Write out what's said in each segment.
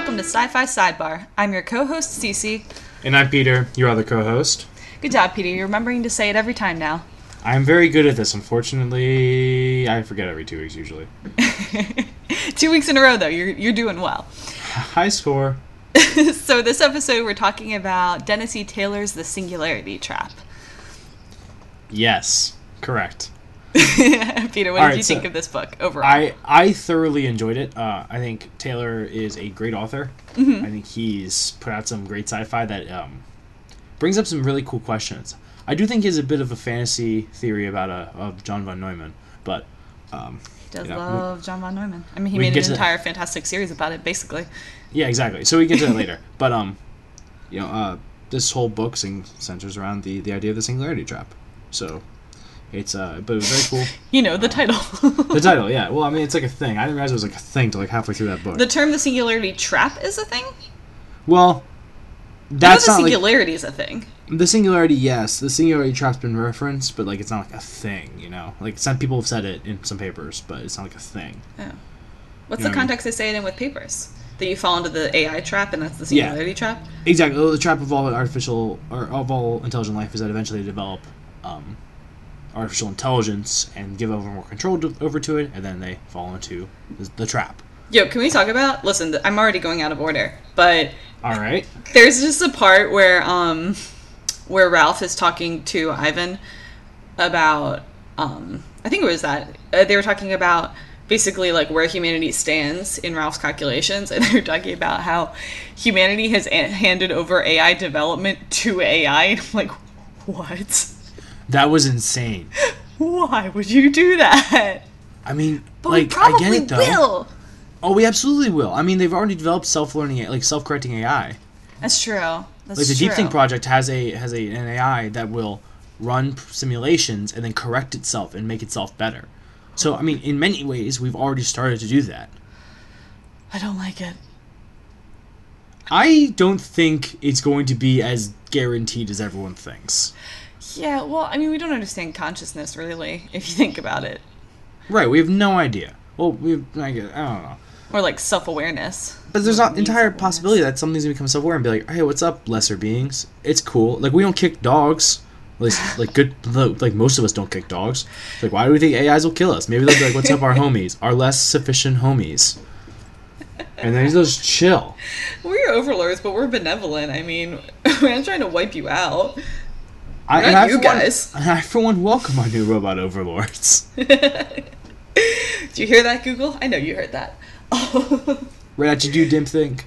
welcome to Sci Fi Sidebar. I'm your co host, Cece. And I'm Peter, your other co host. Good job, Peter. You're remembering to say it every time now. I'm very good at this. Unfortunately, I forget every two weeks usually. Two weeks in a row, though. You're, you're doing well. High score. so, this episode, we're talking about Dennis E. Taylor's The Singularity Trap. Yes, correct. Peter, what All did right, you so think of this book overall? I I thoroughly enjoyed it. Uh, I think Taylor is a great author. Mm-hmm. I think he's put out some great sci-fi that um, brings up some really cool questions. I do think he has a bit of a fantasy theory about uh, of John von Neumann, but um, he does you know, we- love John von Neumann. I mean, he made an entire fantastic series about it, basically. Yeah, exactly. So we get to that later. But um, you know, uh, this whole book centers around the the idea of the singularity trap. So it's uh, but it was very cool. You know, the title. The title, yeah. Well, I mean, it's like a thing. I didn't realize it was like a thing till like halfway through that book. the term the singularity trap is a thing? well, that's the not like singularity is a thing. the singularity. Yes, the singularity trap's been referenced, but like it's not like a thing. You know, like some people have said it in some papers, but it's not like a thing. Oh. What's You the know what I mean? context they say it in with papers? That you fall into the AI trap and that's the Yeah. singularity trap? Exactly. The trap of all artificial or of all intelligent life is that eventually they develop um, artificial intelligence and give over more control to, over to it, and then they fall into the, trap. Yo, can we talk about? Listen, I'm already going out of order, but All right. there's just a part where um where Ralph is talking to Ivan about um I think it was that uh, they were talking about basically like where humanity stands in Ralph's calculations and they were talking about how humanity has a- handed over AI development to AI. I'm like, what? That was insane. Why would you do that? I mean, But like we probably I get it though. will. Oh, we absolutely will. I mean, they've already developed self-learning, like self-correcting AI. That's true. That's Like the true. Deep Think project has a has a an AI that will run simulations and then correct itself and make itself better. So, I mean, in many ways, we've already started to do that. I don't like it. I don't think it's going to be as guaranteed as everyone thinks. Yeah, well, I mean, we don't understand consciousness really, if you think about it, Right, we have no idea. Well, we have, I, guess, I don't know. or like self-awareness. But there's not entire possibility that something's gonna become self-aware and be like, "Hey, what's up, lesser beings? It's cool." Like we don't kick dogs. At least, like good, like most of us don't kick dogs. Like, why do we think AIs will kill us? Maybe they'll be like, "What's up, our homies? Our less sufficient homies." And then he'll just chill. We're overlords, but we're benevolent. I mean, we're not trying to wipe you out. I, and I, you for one- guys. and I, for one, welcome our new robot overlords. Did you hear that, Google? I know you heard that. right at you, do dim think.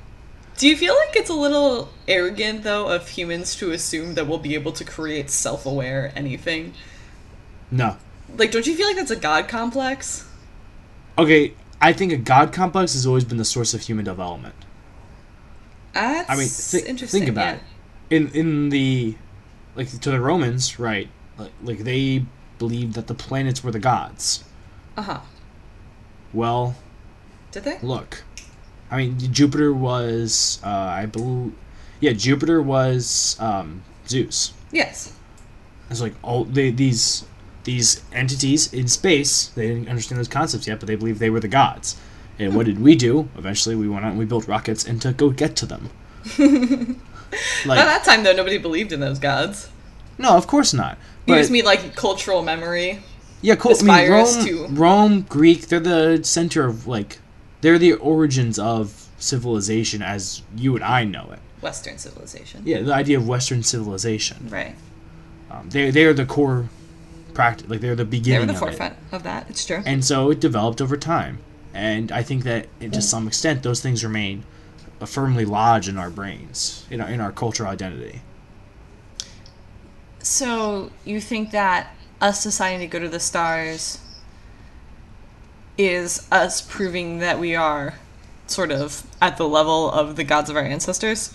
Do you feel like it's a little arrogant, though, of humans to assume that we'll be able to create self aware anything? No. Like, don't you feel like that's a god complex? Okay, I think a god complex has always been the source of human development. That's I mean, interesting. think about yeah. it. In in the like to the Romans, right? Like, like they believed that the planets were the gods. Uh huh. Well, Did they? look, I mean Jupiter was, uh, I believe, yeah, Jupiter was um, Zeus. Yes. It's like all they, these these entities in space. They didn't understand those concepts yet, but they believed they were the gods. And what did we do? Eventually, we went out and we built rockets and to go get to them. like, At that time, though, nobody believed in those gods. no, of course not. You But just mean like cultural memory. yeah, cool. I mean, Rome, to- Rome, Greek. They're the center of like, they're the origins of civilization as you and I know it. Western civilization. Yeah, the idea of Western civilization. Right. Um, they they are the core practice. Like they're the beginning. They're the of forefront of that. It's true. and so it developed over time and i think that to some extent those things remain firmly lodged in our brains in our, in our cultural identity So you think that us deciding to go to the stars is us proving that we are sort of at the level of the gods of our ancestors?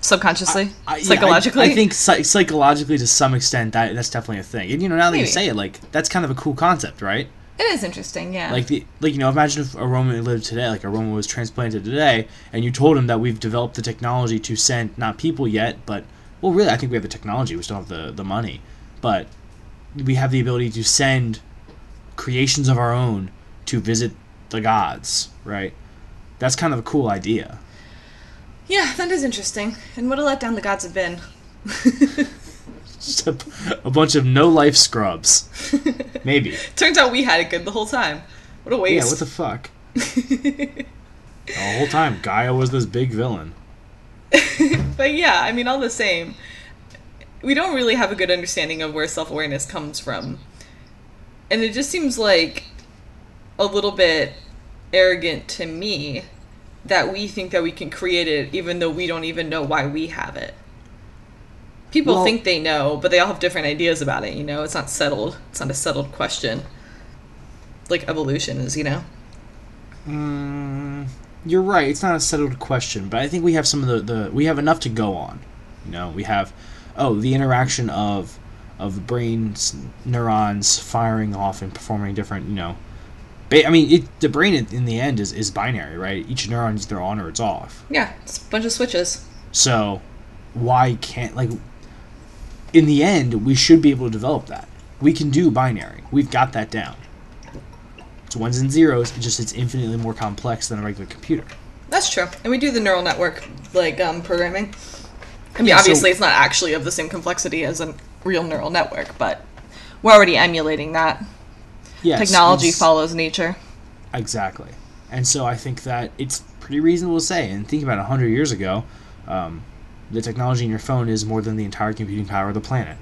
Subconsciously? I- I- Psychologically? I, think psy- psychologically to some extent that that's definitely a thing and you know now that Maybe. you say it like that's kind of a cool concept right it is interesting, yeah. like the like you know imagine if a roman lived today like a roman was transplanted today and you told him that we've developed the technology to send not people yet but well really i think we have the technology we still have the the money but we have the ability to send creations of our own to visit the gods right that's kind of a cool idea Yeah, that is interesting. And what a letdown the gods have been. Just a, a bunch of no life scrubs. Maybe. Turns out we had it good the whole time. What a waste. Yeah, what the fuck? the whole time, Gaia was this big villain. but yeah, I mean, all the same, we don't really have a good understanding of where self awareness comes from. And it just seems like a little bit arrogant to me that we think that we can create it even though we don't even know why we have it. People Well- think they know, but they all have different ideas about it, you know? It's not settled. It's not a settled question. Like evolution is, you know? Mm, you're right. It's not a settled question, but I think we have some of the, the we have enough to go on. You know, we have oh the interaction of of the brain's neurons firing off and performing different. You know, ba- I mean, it, the brain in, in the end is is binary, right? Each neuron is either on or it's off. Yeah, it's a bunch of switches. So why can't like in the end we should be able to develop that. We can do binary. We've got that down. It's ones and zeros. It's just it's infinitely more complex than a regular computer. That's true. And we do the neural network like um, programming. I mean, Yeah, so- obviously, it's not actually of the same complexity as a real neural network, but we're already emulating that. Yes, Technology follows nature. Exactly. And so I think that it's pretty reasonable to say, and think about it, 100 years ago, um, the technology in your phone is more than the entire computing power of the planet,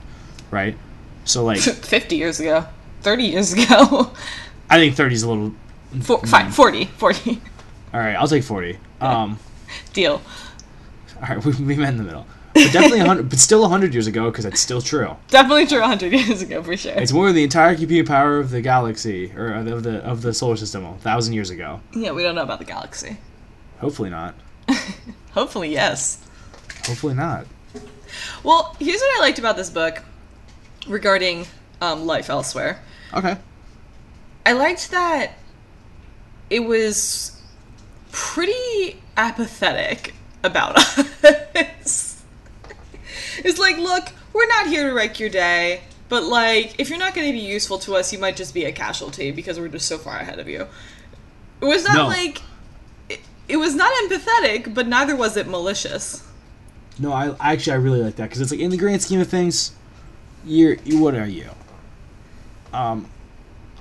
right? So, like, 50 years ago, 30 years ago, I think 30 is a little. Four, fine, 40, 40. All right, I'll take 40. Um, Deal. all right, we, we met in the middle. But definitely 100, but still 100 years ago, because that's still true. Definitely true 100 years ago, for sure. It's more than the entire computing power of the galaxy, or of the, of the solar system, a thousand years ago. Yeah, we don't know about the galaxy. Hopefully not. Hopefully, yes. Hopefully not. Well, here's what I liked about this book regarding um, life elsewhere. Okay. I liked that it was pretty apathetic about us. it's like, look, we're not here to wreck your day, but like, if you're not going to be useful to us, you might just be a casualty because we're just so far ahead of you. It was not No. like. It, it was not empathetic, but neither was it malicious. No, I actually I really like that because it's like in the grand scheme of things, you're you, what are you? Um,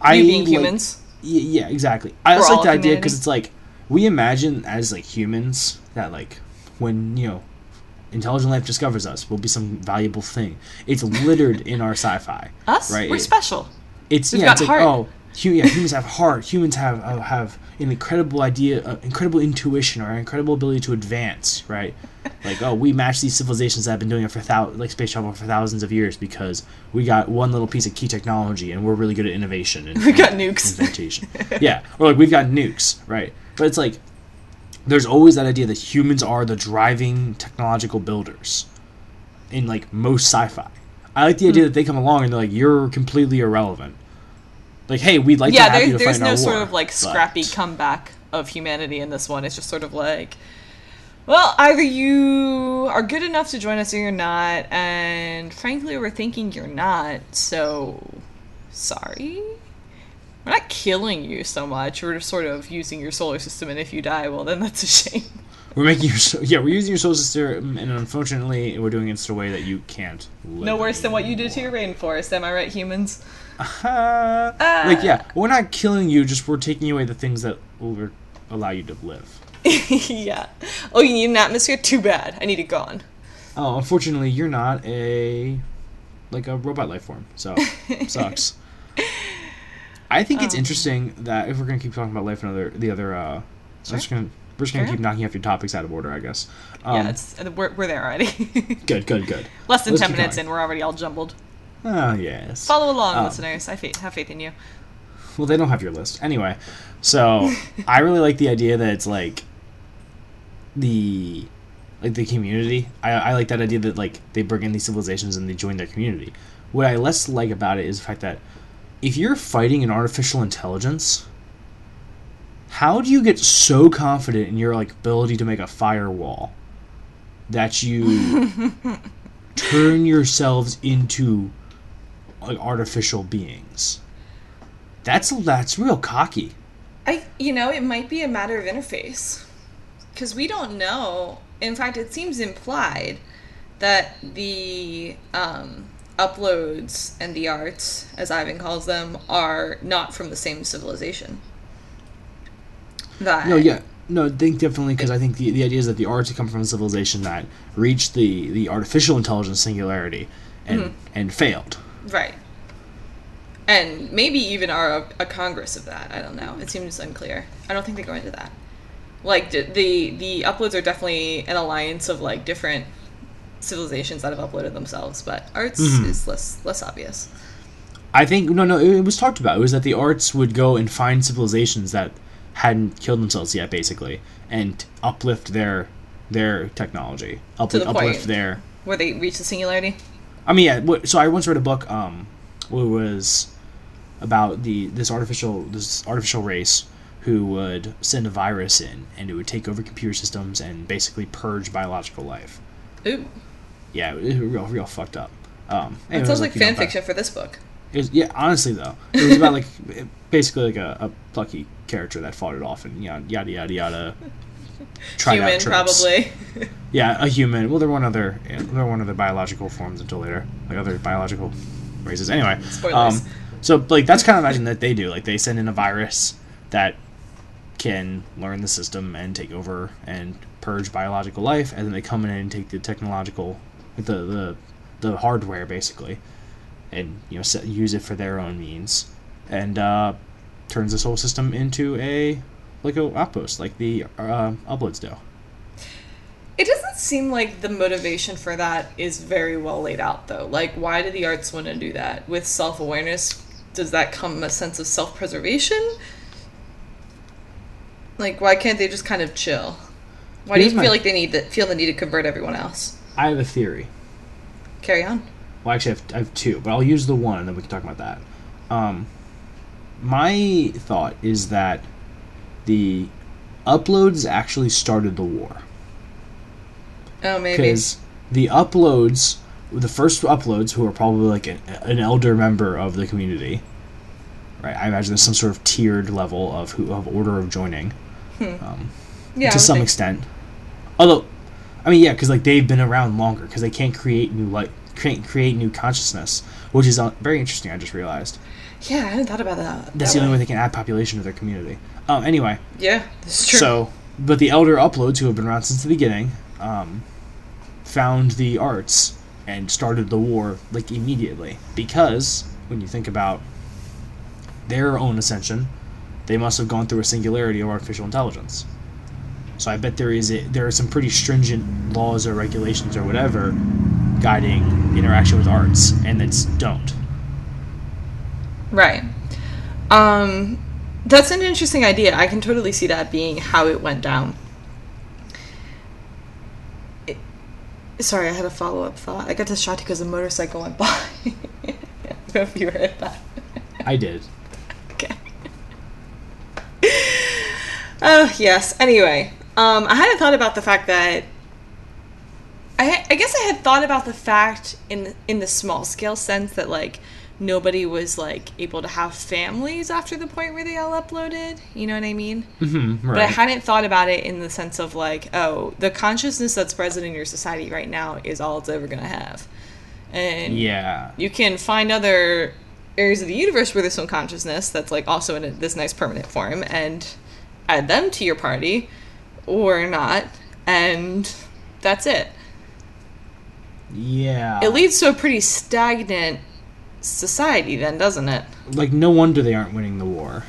I you being like- humans. y- yeah, exactly. I We're also like the idea because it's like we imagine as like humans that like when you know intelligent life discovers us, we'll be some valuable thing. It's littered in our sci-fi. Us? right, We're it- special. It's We've yeah, got it's like heart. oh, yeah, humans have heart. Humans have uh, have an incredible idea, uh, incredible intuition, or incredible ability to advance. Right? Like oh, we match these civilizations that have been doing it for thou- like space travel for thousands of years because we got one little piece of key technology and we're really good at innovation and We got nukes. inventation. yeah, or like we've got nukes, right? But it's like there's always that idea that humans are the driving technological builders in like most sci-fi. I like the idea Hmm. that they come along and they're like, "You're completely irrelevant." Like, hey, we'd like yeah, to have there, there's no sort war, of like but- scrappy comeback of humanity in this one. It's just sort of like, well, either you are good enough to join us or you're not, and frankly, we're thinking you're not. So, sorry. We're not killing you so much. We're just sort of using your solar system, and if you die, well, then that's a shame. We're making your so- yeah, we're using your solar system, and unfortunately, we're doing it in such a way that you can't. Live No worse than what you did to your rainforest. Am I right, humans? Uh, like yeah, we're not killing you. Just we're taking away the things that will allow you to live. yeah. Oh, you need an atmosphere? Too bad. I need it gone. Oh, unfortunately, you're not a like a robot life form, so sucks. I think Um. it's interesting that if we're gonna keep talking about life and other the other, uh, I'm just gonna we're just gonna Sure. keep knocking off your topics out of order, I guess. Um, yeah, it's we're, we're there already. good, good, good. Less than Let's 10 minutes in, we're already all jumbled. Oh yes. Follow along, Um, listeners. I fa- have faith in you. Well, they don't have your list anyway. So I really like the idea that it's like the like the community. I, I like that idea that like they bring in these civilizations and they join their community. What I less like about it is the fact that if you're fighting an artificial intelligence, how do you get so confident in your like ability to make a firewall that you turn yourselves into like artificial beings? That's that's real cocky. I, you know, it might be a matter of interface. Because we don't know in fact, it seems implied that the um, uploads and the arts, as Ivan calls them, are not from the same civilization. That No, yeah. No, I think definitely because I think the, the idea is that the arts come from a civilization that reached the, the artificial intelligence singularity and Mm-hmm. and failed. Right, and maybe even are a, a congress of that. I don't know. It seems unclear. I don't think they go into that. Like d- the the uploads are definitely an alliance of like different civilizations that have uploaded themselves, but arts Mhm. is less less obvious. I think no, no. It, it was talked about. It was that the arts would go and find civilizations that hadn't killed themselves yet, basically, and uplift their their technology, up, To the uplift point. their. Where they reach the singularity. I mean, yeah. So I once read a book. Um, it was about the this artificial this artificial race who would send a virus in, and it would take over computer systems and basically purge biological life. Ooh, Yeah, it was real, real fucked up. Um, anyways, sounds like know, fan but- fiction for this book. It was, yeah, honestly though, it was about like basically like a, a plucky character that fought it off and yada yada yada yada. Tried out Human, tropes. probably. Yeah, a human. Well, there were one other there were one other biological forms until later, like other biological races. Anyway, Spoilers. Um, so like that's kind of imagine that they do. Like they send in a virus that can learn the system and take over and purge biological life, and then they come in and take the technological, the the the hardware basically, and you know set, use it for their own means, and uh, turns this whole system into a like a outpost, like the uh, uploads do. It doesn't seem like the motivation for that is very well laid out, though. Like, why do the arts want to do that? With self awareness, does that come a sense of self preservation? Like, why can't they just kind of chill? Why do Here's you my- feel like they need to feel the need to convert everyone else? I have a theory. Carry on. Well, actually, I have, I have two, but I'll use the one and then we can talk about that. Um, my thought is that the uploads actually started the war Oh, maybe. because the uploads, the first uploads, who are probably like an, an elder member of the community, right? I imagine there's some sort of tiered level of who of order of joining um, yeah, to some think- extent. Although, I mean, yeah, because like they've been around longer because they can't create new light, can't create new consciousness, which is uh, very interesting. I just realized Yeah, I hadn't thought about that. that's that the only way they can add population to their community. Um, anyway, Yeah, that's true. so but the elder uploads who have been around since the beginning, um, found the arts and started the war like immediately because when you think about their own ascension, they must have gone through a singularity of artificial intelligence. So I bet there is a, there are some pretty stringent laws or regulations or whatever guiding interaction with arts, and that's don't. Right. Um, that's an interesting idea. I can totally see that being how it went down. It- sorry, I had a follow up thought. I got distracted because a motorcycle went by. I don't know if you heard that. I did. Okay. Oh yes. Anyway, um, I hadn't thought about the fact that I, I guess I had thought about the fact in in the small scale sense that like nobody was like able to have families after the point where they all uploaded. You know what I mean? Mm-hmm, right. But I hadn't thought about it in the sense of like, oh, the consciousness that's present in your society right now is all it's ever gonna have, and yeah. you can find other areas of the universe where there's some consciousness that's like also in a, this nice permanent form and add them to your party or not and that's it Yeah. it leads to a pretty stagnant society then doesn't it like no wonder they aren't winning the war.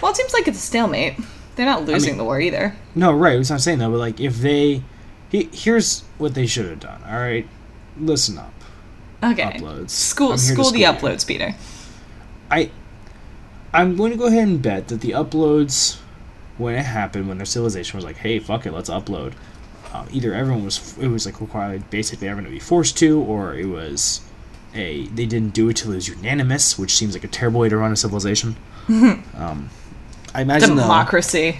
well it seems like it's a stalemate they're not losing the war either No, right. That's what I'm saying though. But like, if they, he, here's what they should have done. All right, listen up. okay Uploads. school to school the school you. uploads peter I, I'm going to go ahead and bet that the uploads, when it happened, when their civilization was like, "Hey, fuck it, let's upload," um, either everyone was it was like required basically everyone to be forced to, or it was a they didn't do it till it was unanimous, which seems like a terrible way to run a civilization. um, I imagine though- democracy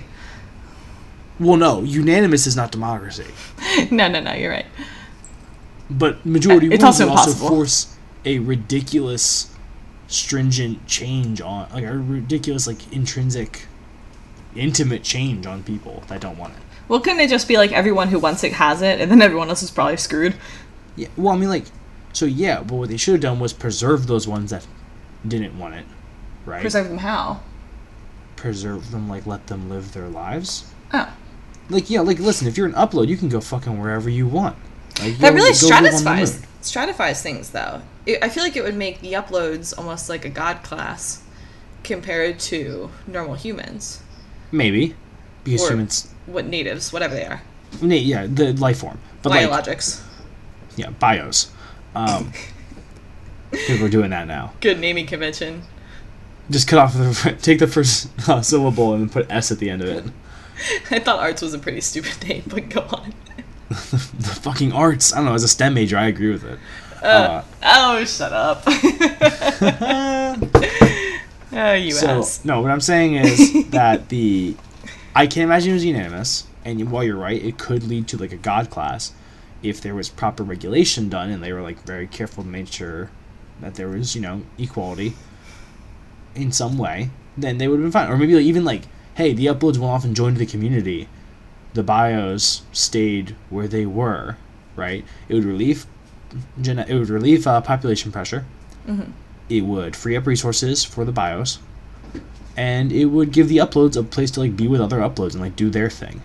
well, no, unanimous is not democracy. no no no you're right But majority It's rules also also force a ridiculous, stringent change on, like a ridiculous, like intrinsic intimate change on people that don't want it. Well, couldn't it just be like everyone who wants it has it, and then everyone else is probably screwed? Yeah. Well, I mean, like, so yeah, but what they should have done was preserve those ones that didn't want it, right? Preserve them how? preserve them, like let them live their lives. Oh. Like yeah, like listen, if you're an upload, you can go fucking wherever you want. Like, That really go live on the stratifies stratifies things, though. It, I feel like it would make the uploads almost like a god class compared to normal humans, Maybe because Or- humans, what natives, whatever they are, na- yeah, the life form, but like biologics. yeah, bios. Um, because we're doing that now. Good naming convention. Just cut off the take the first uh, syllable and put s at the end of it. I thought arts was a pretty stupid name, but go on. the fucking arts. I don't know. As a STEM major, I agree with it. Uh, oh, shut up. oh, you so ass. no, what I'm saying is that the I can't imagine it was unanimous, and while you're right, it could lead to like a god class if there was proper regulation done and they were like very careful to make sure that there was you know equality in some way. Then they would have been fine, or maybe like, even like, hey, the uploads went off and joined the community. The bios stayed where they were, right? It would relieve, gen- it would relieve uh, population pressure it would free up resources for the bios and it would give the uploads a place to like be with other uploads and like do their thing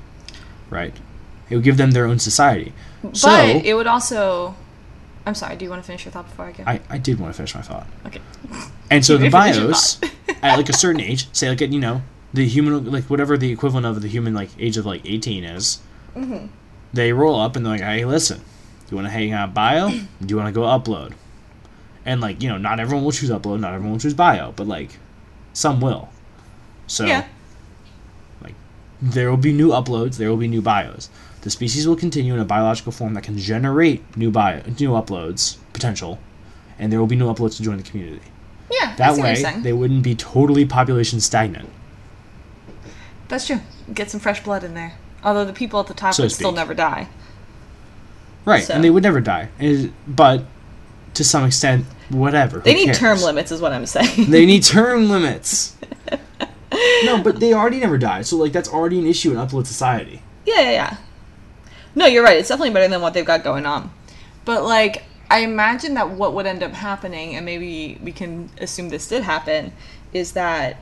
right it would give them their own society so But it would also. I'm sorry. Do you want to finish your thought before I go? I, I did want to finish my thought okay. and so the may finish your bios at like a certain age say like at you know the human like whatever the equivalent of the human like age of like 18 is Mm-hmm. they roll up and they're like hey listen do you want to hang out bio do you want to go upload and like you know not everyone will choose upload not everyone will choose bio but like some will so Yeah. Like there will be new uploads there will be new bios the species will continue in a biological form that can generate new bio new uploads potential and there will be new uploads to join the community Yeah. That way they wouldn't be totally population stagnant That's true. Get some fresh blood in there. Although the people at the top So would still never die. right So- and they would never die but to some extent whatever They need cares? term limits, is what I'm saying. they need term limits no but they already never die so like that's already an issue in upload society Yeah, yeah, yeah. No, you're right. It's definitely better than what they've got going on. But like, I imagine that what would end up happening, and maybe we can assume this did happen, is that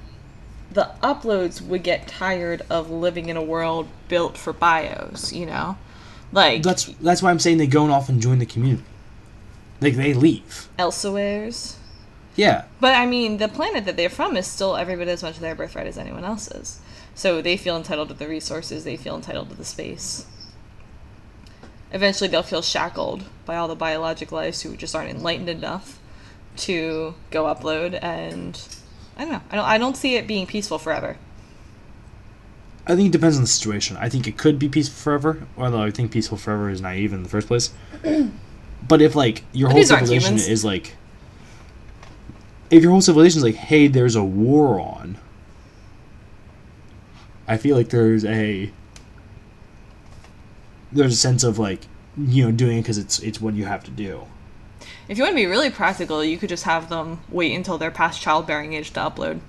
the uploads would get tired of living in a world built for bios. You know, like that's that's why i'm saying they go off and join the community like they leave elsewheres. yeah But I mean, the planet that they're from is still every bit as much their birthright as anyone else's. So they feel entitled to the resources, they feel entitled to the space. Eventually, they'll feel shackled by all the biologic lives who just aren't enlightened enough to go upload, and I don't know. I don't. I don't see it being peaceful forever. I think it depends on the situation. I think it could be peaceful forever, although I think peaceful forever is naive in the first place. but if like your But whole civilization is like, if your whole civilization is like, hey, there's a war on, I feel like there's a there's a sense of like you know doing it because it's it's what you have to do. If you want to be really practical, you could just have them wait until they're past childbearing age to upload.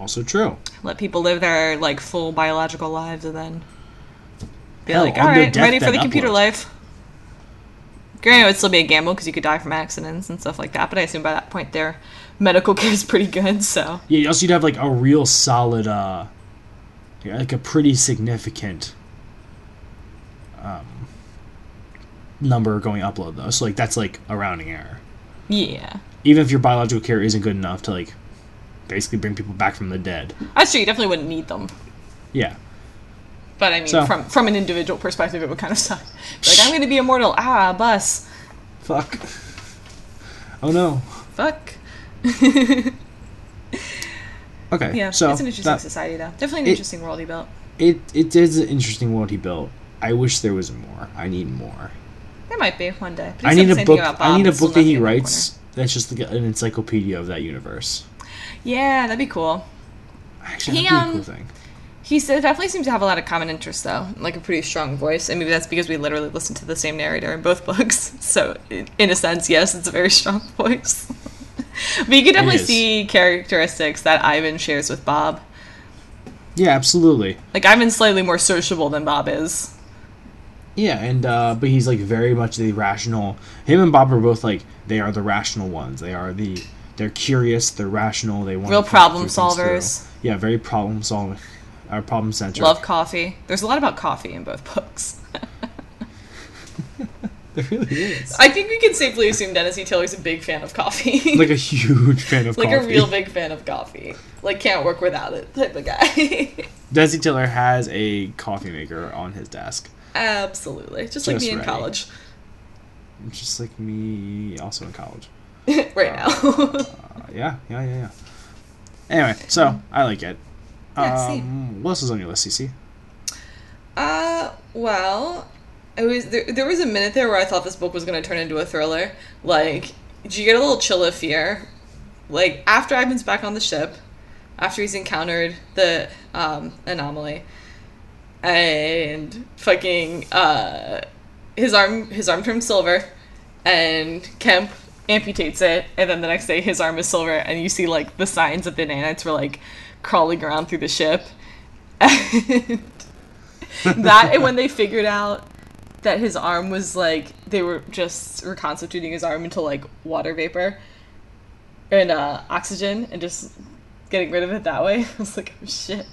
Also true. Let people live their like full biological lives, and then be Hell, like, all right, "All ready for the deathbed computer upload." life." Granted, it would still be a gamble because you could die from accidents and stuff like that. But I assume by that point their medical care is pretty good. So Yeah, you also you'd have like a real solid, uh, like a pretty significant um, number going upload though. So like that's like a rounding error. yeah, Even if your biological care isn't good enough to like basically bring people back from the dead. that's true. You definitely wouldn't need them. Yeah, But I mean, So- from from an individual perspective, it would kind of suck. Like I'm going to be immortal. Ah, bus. fuck. Oh no. Fuck. Okay. Yeah, so it's an interesting that- society though. Definitely an it- interesting world he built. it it is an interesting world he built. I wish there was more. I need more. There might be one day. But he I need a book. I need a book that he writes that's just an encyclopedia of that universe. Yeah, that'd be cool. Actually, He, that'd be a um, cool thing. He said definitely seems to have a lot of common interests, though, like a pretty strong voice, and maybe that's because we literally listen to the same narrator in both books. So, in in a sense, yes, it's a very strong voice. but you can definitely see characteristics that Ivan shares with Bob. Yeah, absolutely. Like Ivan's slightly more sociable than Bob is. Yeah, and uh, but he's like very much the rational. Him and Bob are both like they are the rational ones. They are the they're curious. They're rational. They want Real problem solvers. Yeah, very problem solving. Our problem centric. Love coffee. There's a lot about coffee in both books. There really is. I think we can safely assume Dennis E. Taylor's a big fan of coffee. like a huge fan of like coffee. Like a real big fan of coffee. Like can't work without it type of guy. Desi Taylor has a coffee maker on his desk. Absolutely. Just like Just me in college. Just like me, also in college. right now. Uh, yeah, yeah, yeah, yeah. Anyway, so I like it. Yeah, um, what else is on your list, Cece? Uh, well, it was there, there was a minute there where I thought this book was going to turn into a thriller. Like, did you get a little chill of fear? Like after Ivan's back on the ship, after he's encountered the um, anomaly, and fucking uh, his arm his arm turns silver, and Kemp amputates it, and then the next day his arm is silver, and you see like the signs that the nanites were like crawling around through the ship. And that and when they figured out that his arm was like they were just reconstituting his arm into like water vapor and uh, oxygen and just getting rid of it that way. I was like, oh shit.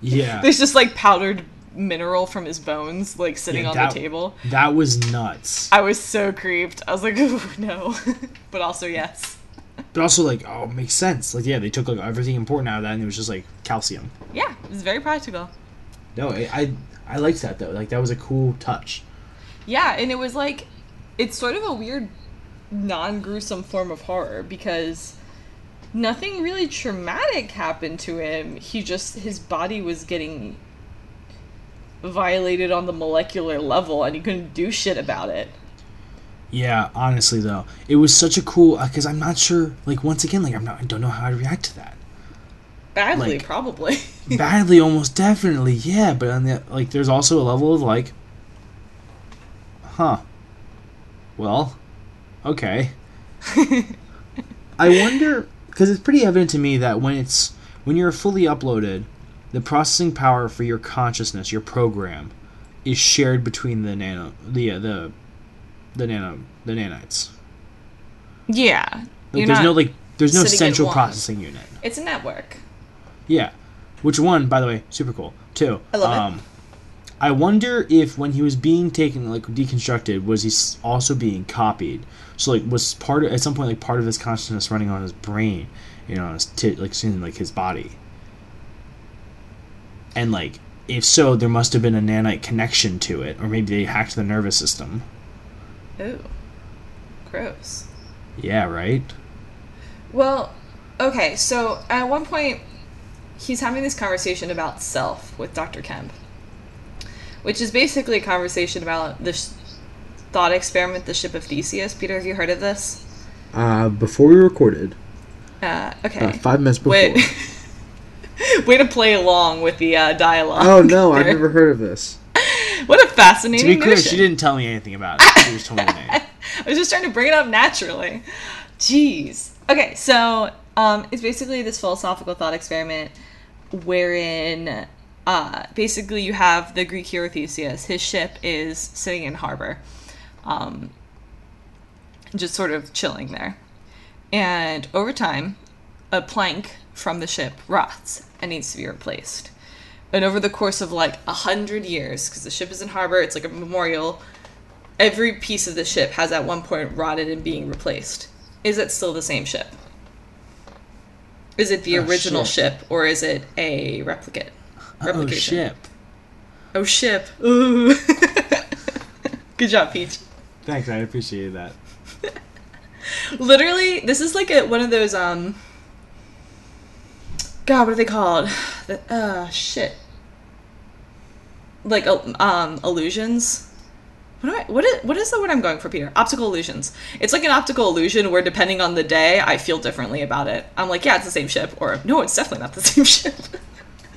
Yeah, There's just like powdered mineral from his bones like sitting Yeah, on that- the table. that was nuts. I was so creeped. I was like, oh no. but also yes. But also, like, oh, it makes sense. Like, yeah, they took like everything important out of that, and it was just like calcium. Yeah, it was very practical. No, I I, I liked that though. Like, that was a cool touch. Yeah, and it was like it's sort of a weird non gruesome form of horror because nothing really traumatic happened to him. He just his body was getting violated on the molecular level and he couldn't do shit about it. Yeah, honestly though, it was such a cool uh, because I'm not sure. Like, once again, like I'm not. I don't know how to react to that. Badly, Like- probably. Badly, almost definitely, yeah. But on the like, there's also a level of like, huh? Well, okay. I wonder because it's pretty evident to me that when it's when you're fully uploaded, the processing power for your consciousness, your program, is shared between the nano, the uh, the the nano, the nanites. yeah. Like, there's no like, there's no central processing unit. It's a network. Yeah. Which one, by the way, super cool. Two. I love it. I wonder if when he was being taken, like deconstructed, was he also being copied? So like, was part of, at some point like part of his consciousness running on his brain, you know, on his tit, like in like his body. And like, if so, there must have been a nanite connection to it, or maybe they hacked the nervous system. Ooh. Gross. Yeah, right. Well, okay, so at one point, he's having this conversation about self with Dr. Kemp, which is basically a conversation about the sh- thought experiment, the ship of Theseus. Peter, have you heard of this? Uh, before we recorded, Uh, okay. uh, five minutes before. Wait. Way to play along with the uh, dialogue. Oh no, I've never heard of this. What a fascinating To be clear, notion. she didn't tell me anything about it. She just told me. I was just trying to bring it up naturally. Jeez. Okay, so um, it's basically this philosophical thought experiment wherein uh, basically you have the Greek hero Theseus. His ship is sitting in harbor, um, just sort of chilling there. And over time, a plank from the ship rots and needs to be replaced. And over the course of like a hundred years, because the ship is in harbor, it's like a memorial every piece of the ship has at one point rotted and being replaced. Is it still the same ship? Is it the Oh, original shit. ship or is it a replicate? Oh ship. Oh ship. Ooh. Good job, Peach. Thanks, I appreciate that. Literally, this is like a, one of those um God, what are they called? The, uh shit. Like um illusions. What, do I, what, is, what is the word I'm going for, Peter? Optical illusions. It's like an optical illusion where, depending on the day, I feel differently about it. I'm like, yeah, it's the same ship, or no, it's definitely not the same ship.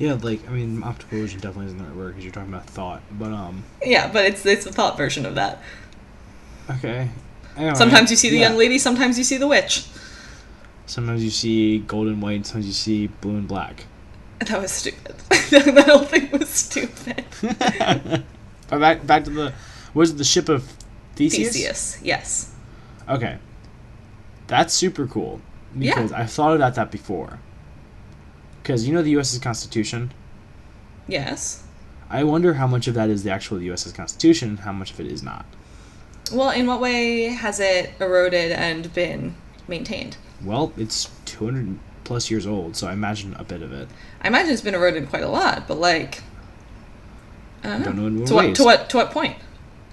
Yeah, like I mean, optical illusion definitely isn't the right word because you're talking about thought. But um, yeah, but it's it's the thought version of that. okay. Anyway, Sometimes you see the yeah. young lady, sometimes you see the witch. Sometimes you see gold and white. Sometimes you see blue and black. That was stupid. that whole thing was stupid. But back back to the was it the ship of Theseus? Theseus, yes. Okay. That's super cool Yeah. because I've thought about that before. Because you know the U.S.'s Constitution. Yes. I wonder how much of that is the actual U.S.'s Constitution, and how much of it is not. Well, in what way has it eroded and been maintained? Well, it's 200 plus years old, so I imagine a bit of it. I imagine it's been eroded quite a lot, but like, I don't know. Don't know in what to what to what to what point?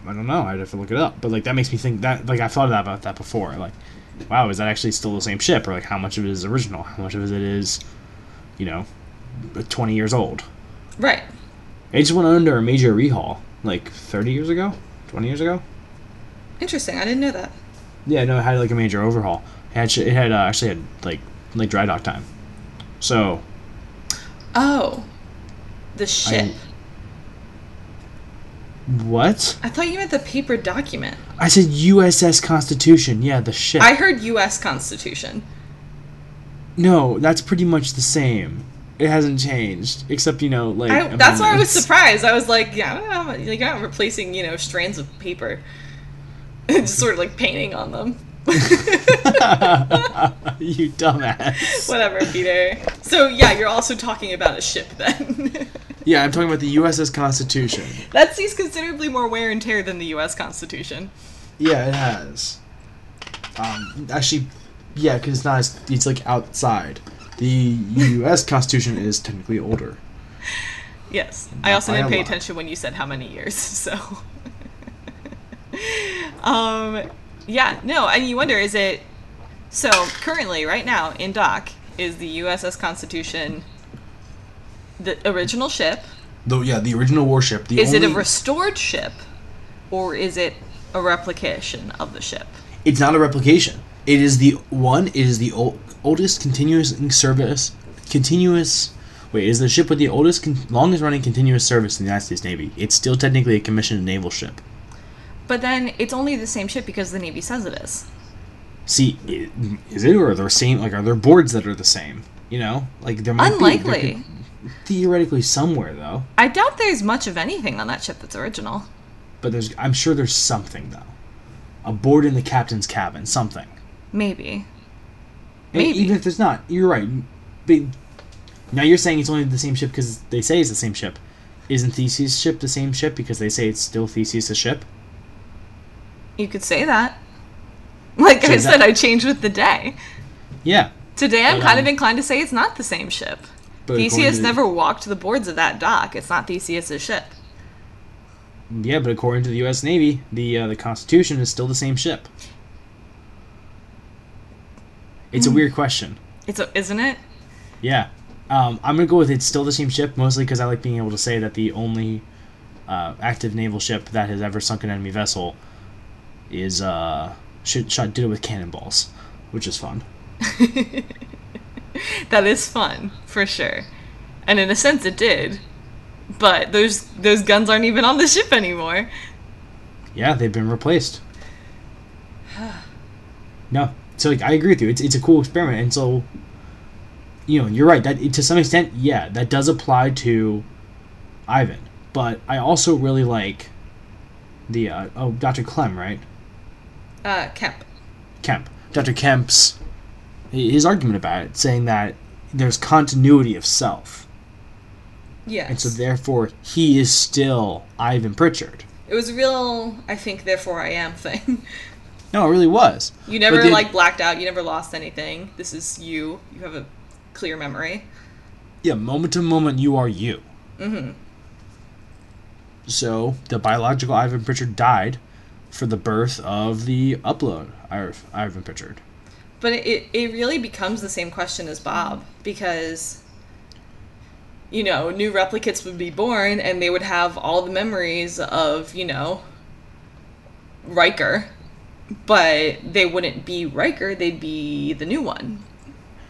I don't know. I'd have to look it up. But like that makes me think that like I've thought about that before. Like, wow, is that actually still the same ship, or like how much of it is original? How much of it is, you know, 20 years old? Right. It just went under a major rehaul like 30 years ago, 20 years ago. Interesting. I didn't know that. Yeah, no, it had like a major overhaul. It had it had uh, actually had like like dry dock time. So Oh, the ship. what? I, thought you meant the paper document. I said USS Constitution. Yeah, the ship. I heard U.S. Constitution. No, that's pretty much the same. It hasn't changed, except you know, like I, that's why I was surprised. I was like, yeah, I don't like you're not replacing, you know, strands of paper, just sort of like painting on them. you dumbass. Whatever, Peter. So yeah, you're also talking about a ship then. Yeah, I'm talking about the USS Constitution. that sees considerably more wear and tear than the U.S. Constitution. Yeah, it has. Um, actually, yeah, because it's not. As, it's like outside. The U.S. Constitution is technically older. Yes, I also didn't pay lot. attention when you said how many years. So, um, yeah, no, and you wonder is it so currently right now in dock is the USS Constitution the original ship? Though, yeah, the original warship. The Is it a restored ship, or is it a replication of the ship? It's not a replication. It is the one. It is the ol- oldest continuous service. Continuous. Wait, is the ship with the oldest, con- longest running continuous service in the United States Navy? It's still technically a commissioned naval ship. But then it's only the same ship because the Navy says it is. See, is it or are there same? Like, are there boards that are the same? You know, like there might be there Unlikely. could- theoretically somewhere though. I doubt there's much of anything on that ship that's original. But there's, I'm sure there's something though. A board in the captain's cabin, something. Maybe. And even if there's not, you're right. But now you're saying it's only the same ship because they say it's the same ship. Isn't Theseus' ship the same ship because they say it's still Theseus' ship? You could say that. Like So I said, that- I change with the day. Yeah. Today, I'm But, kind um, of inclined to say it's not the same ship. But Theseus never walked the boards of that dock. It's not Theseus' ship. Yeah, but according to the U.S. Navy, the uh, the Constitution is still the same ship. It's Hmm. a weird question. It's a, isn't it? Yeah. Um, I'm gonna go with it's still the same ship, mostly because I like being able to say that the only uh, active naval ship that has ever sunk an enemy vessel is uh, shot, shot did it with cannonballs, which is fun. That is fun for sure, and in a sense, it did. But those those guns aren't even on the ship anymore. Yeah, they've been replaced. no, so like I agree with you. It's it's a cool experiment, and so you know you're right that to some extent, yeah, that does apply to Ivan. But I also really like the uh, oh Dr. Clem, right? Uh, Kemp. Kemp, Dr. Kemp's his argument about it, saying that there's continuity of self, Yes. and so therefore he is still Ivan Pritchard. it was a real, I think, therefore I am thing. No, it really was. You never like blacked out. You never lost anything. This is you. You have a clear memory. Yeah, moment to moment, you are you. Mm-hmm. So the biological Ivan Pritchard died for the birth of the upload Iv- Ivan Pritchard. But it, it really becomes the same question as Bob because, you know, new replicates would be born and they would have all the memories of, you know, Riker, but they wouldn't be Riker, they'd be the new one.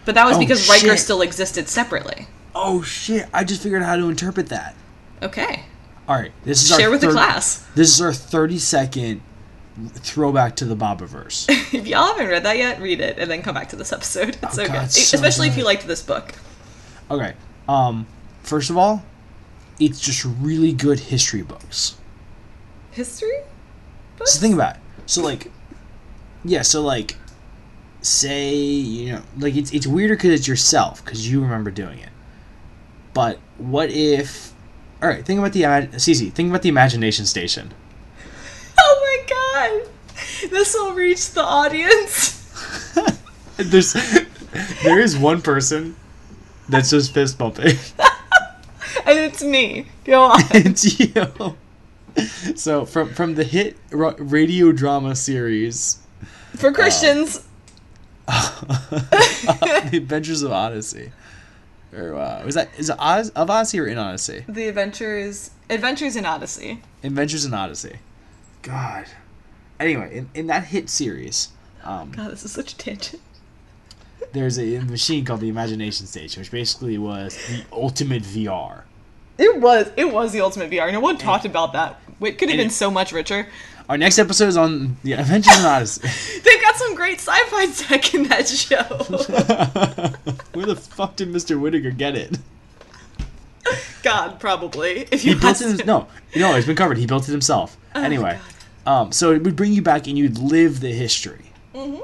But that was Oh, because Riker still existed separately. Oh shit! I just figured out how to interpret that. Okay. All right, this is Share our with the class. This is our thirty second throwback to the Bobiverse. if y'all haven't read that yet, read it and then come back to this episode. It's Oh, so God, good. so Especially if you liked this book. okay, Um, first of all, it's just really good history books. History? So think about it. So like, yeah. So like, say you know, like it's it's weirder because it's yourself because you remember doing it. But what if? All right, think about the Cece, Think about the imagination station. Oh my god! This will reach the audience. There's there is one person that's just fist bumping. And it's me. Go on. it's you. So from from the hit radio drama series, For Christians. The Adventures of Odyssey, or uh, was that is it Oz, of Odyssey or in Odyssey? the Adventures Adventures in Odyssey. Adventures in Odyssey. God. Anyway, in, in that hit series, um, God, this is such a tangent. there's a machine called the Imagination Station, which basically was the ultimate VR. It was it was the ultimate VR. No one talked about that. It could have been it- so much richer. Our next episode is on the Adventures in Odyssey. They've got some great sci-fi tech in that show. Where the fuck did Mr. Whittaker get it? God, probably. If He you built it. No, no, it's been covered. He built it himself. Oh anyway, um, so it would bring you back, and you'd live the history. Mm-hmm.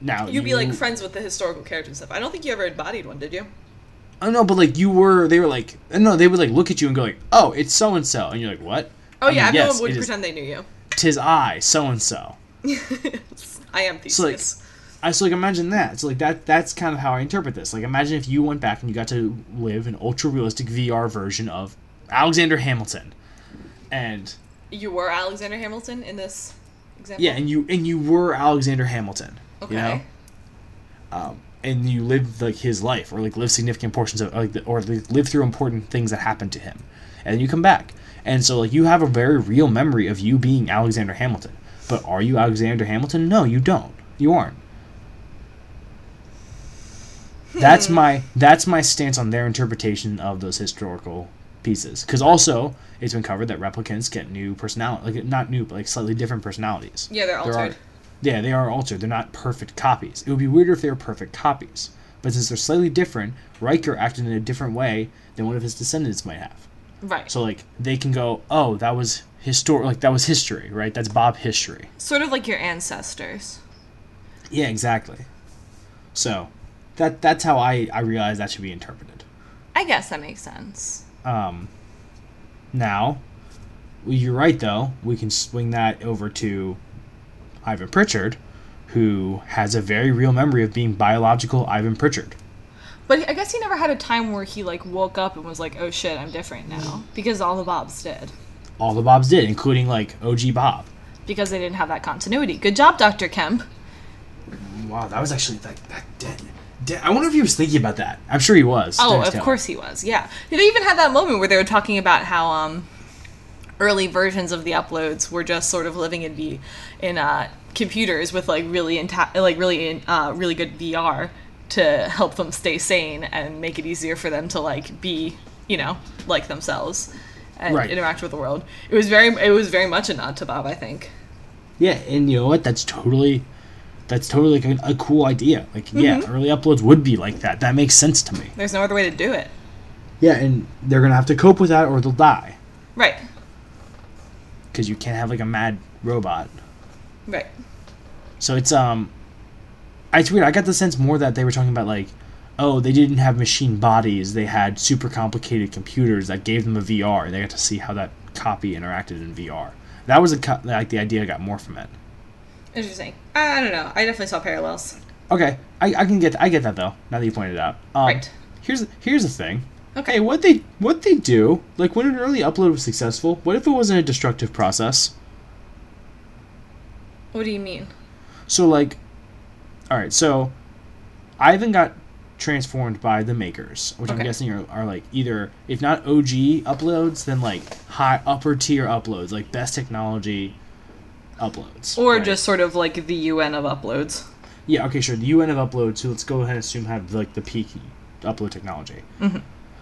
Now You'd be like friends with the historical characters and stuff. I don't think you ever embodied one, did you? Oh know, but like you were, they were like, no, they would like look at you and go like, oh, it's so and so, and you're like, what? Oh I yeah, mean, everyone yes, would pretend they knew you. Tis I, so and so. I am So, like, I so like imagine that. So like that that's kind of how I interpret this. Like imagine if you went back and you got to live an ultra realistic VR version of Alexander Hamilton. And you were Alexander Hamilton in this example. yeah, and you and you were Alexander Hamilton. Okay. You know? Um, and you lived like his life, or like live significant portions of, like, or like, live through important things that happened to him, and you come back, and so like you have a very real memory of you being Alexander Hamilton. But are you Alexander Hamilton? No, you don't. You aren't. That's hmm. my that's my stance on their interpretation of those historical pieces. Because also it's been covered that replicants get new personality, like not new, but like slightly different personalities. Yeah, they're There altered. are, yeah, they are altered. They're not perfect copies. It would be weirder if they were perfect copies. But since they're slightly different, Riker acted in a different way than one of his descendants might have. Right. So like they can go, oh, that was histor like that was history, right? That's Bob history. sort of like your ancestors. Yeah, exactly. So that that's how I I realize that should be interpreted. I guess that makes sense. Um, now, you're right though. We can swing that over to Ivan Pritchard, who has a very real memory of being biological Ivan Pritchard. But I guess he never had a time where he like woke up and was like, "Oh shit, I'm different now," because all the Bobs did. All the Bobs did, including like OG Bob. Because they didn't have that continuity. Good job, Dr. Kemp. Wow, that was actually like that dead. I wonder if he was thinking about that. I'm sure he was. Oh, of Taylor. course he was. Yeah, they even had that moment where they were talking about how um, early versions of the uploads were just sort of living in V in uh, computers with like really inta- like really in, uh, really good VR to help them stay sane and make it easier for them to like be you know like themselves and Right. interact with the world. It was very it was very much a nod to Bob, I think. Yeah, and you know what? That's totally, that's totally like a, a cool idea. Like, yeah, Mm-hmm. early uploads would be like that. That makes sense to me. There's no other way to do it. Yeah, and they're gonna have to cope with that, or they'll die Right. because you can't have like a mad robot. Right. So it's um, it's weird. I got the sense more that they were talking about like, oh, they didn't have machine bodies; they had super complicated computers that gave them a VR. They got to see how that copy interacted in VR. That was a co- like the idea I got more from it. Interesting. I, don't know. I definitely saw parallels. Okay, I, I can get I get that though. Now that you pointed it out, um, Right. Here's here's the thing. Okay. What they what they do? Like when an early upload was successful, what if it wasn't a destructive process? What do you mean? So like, all right, so Ivan got transformed by the makers, which I'm guessing are, are like either if not OG uploads, then like high upper tier uploads, like best technology uploads, Or right? just sort of like the UN of uploads. yeah, okay, sure. The UN of uploads, so let's go ahead and assume have like the peak upload technology. Mm-hmm.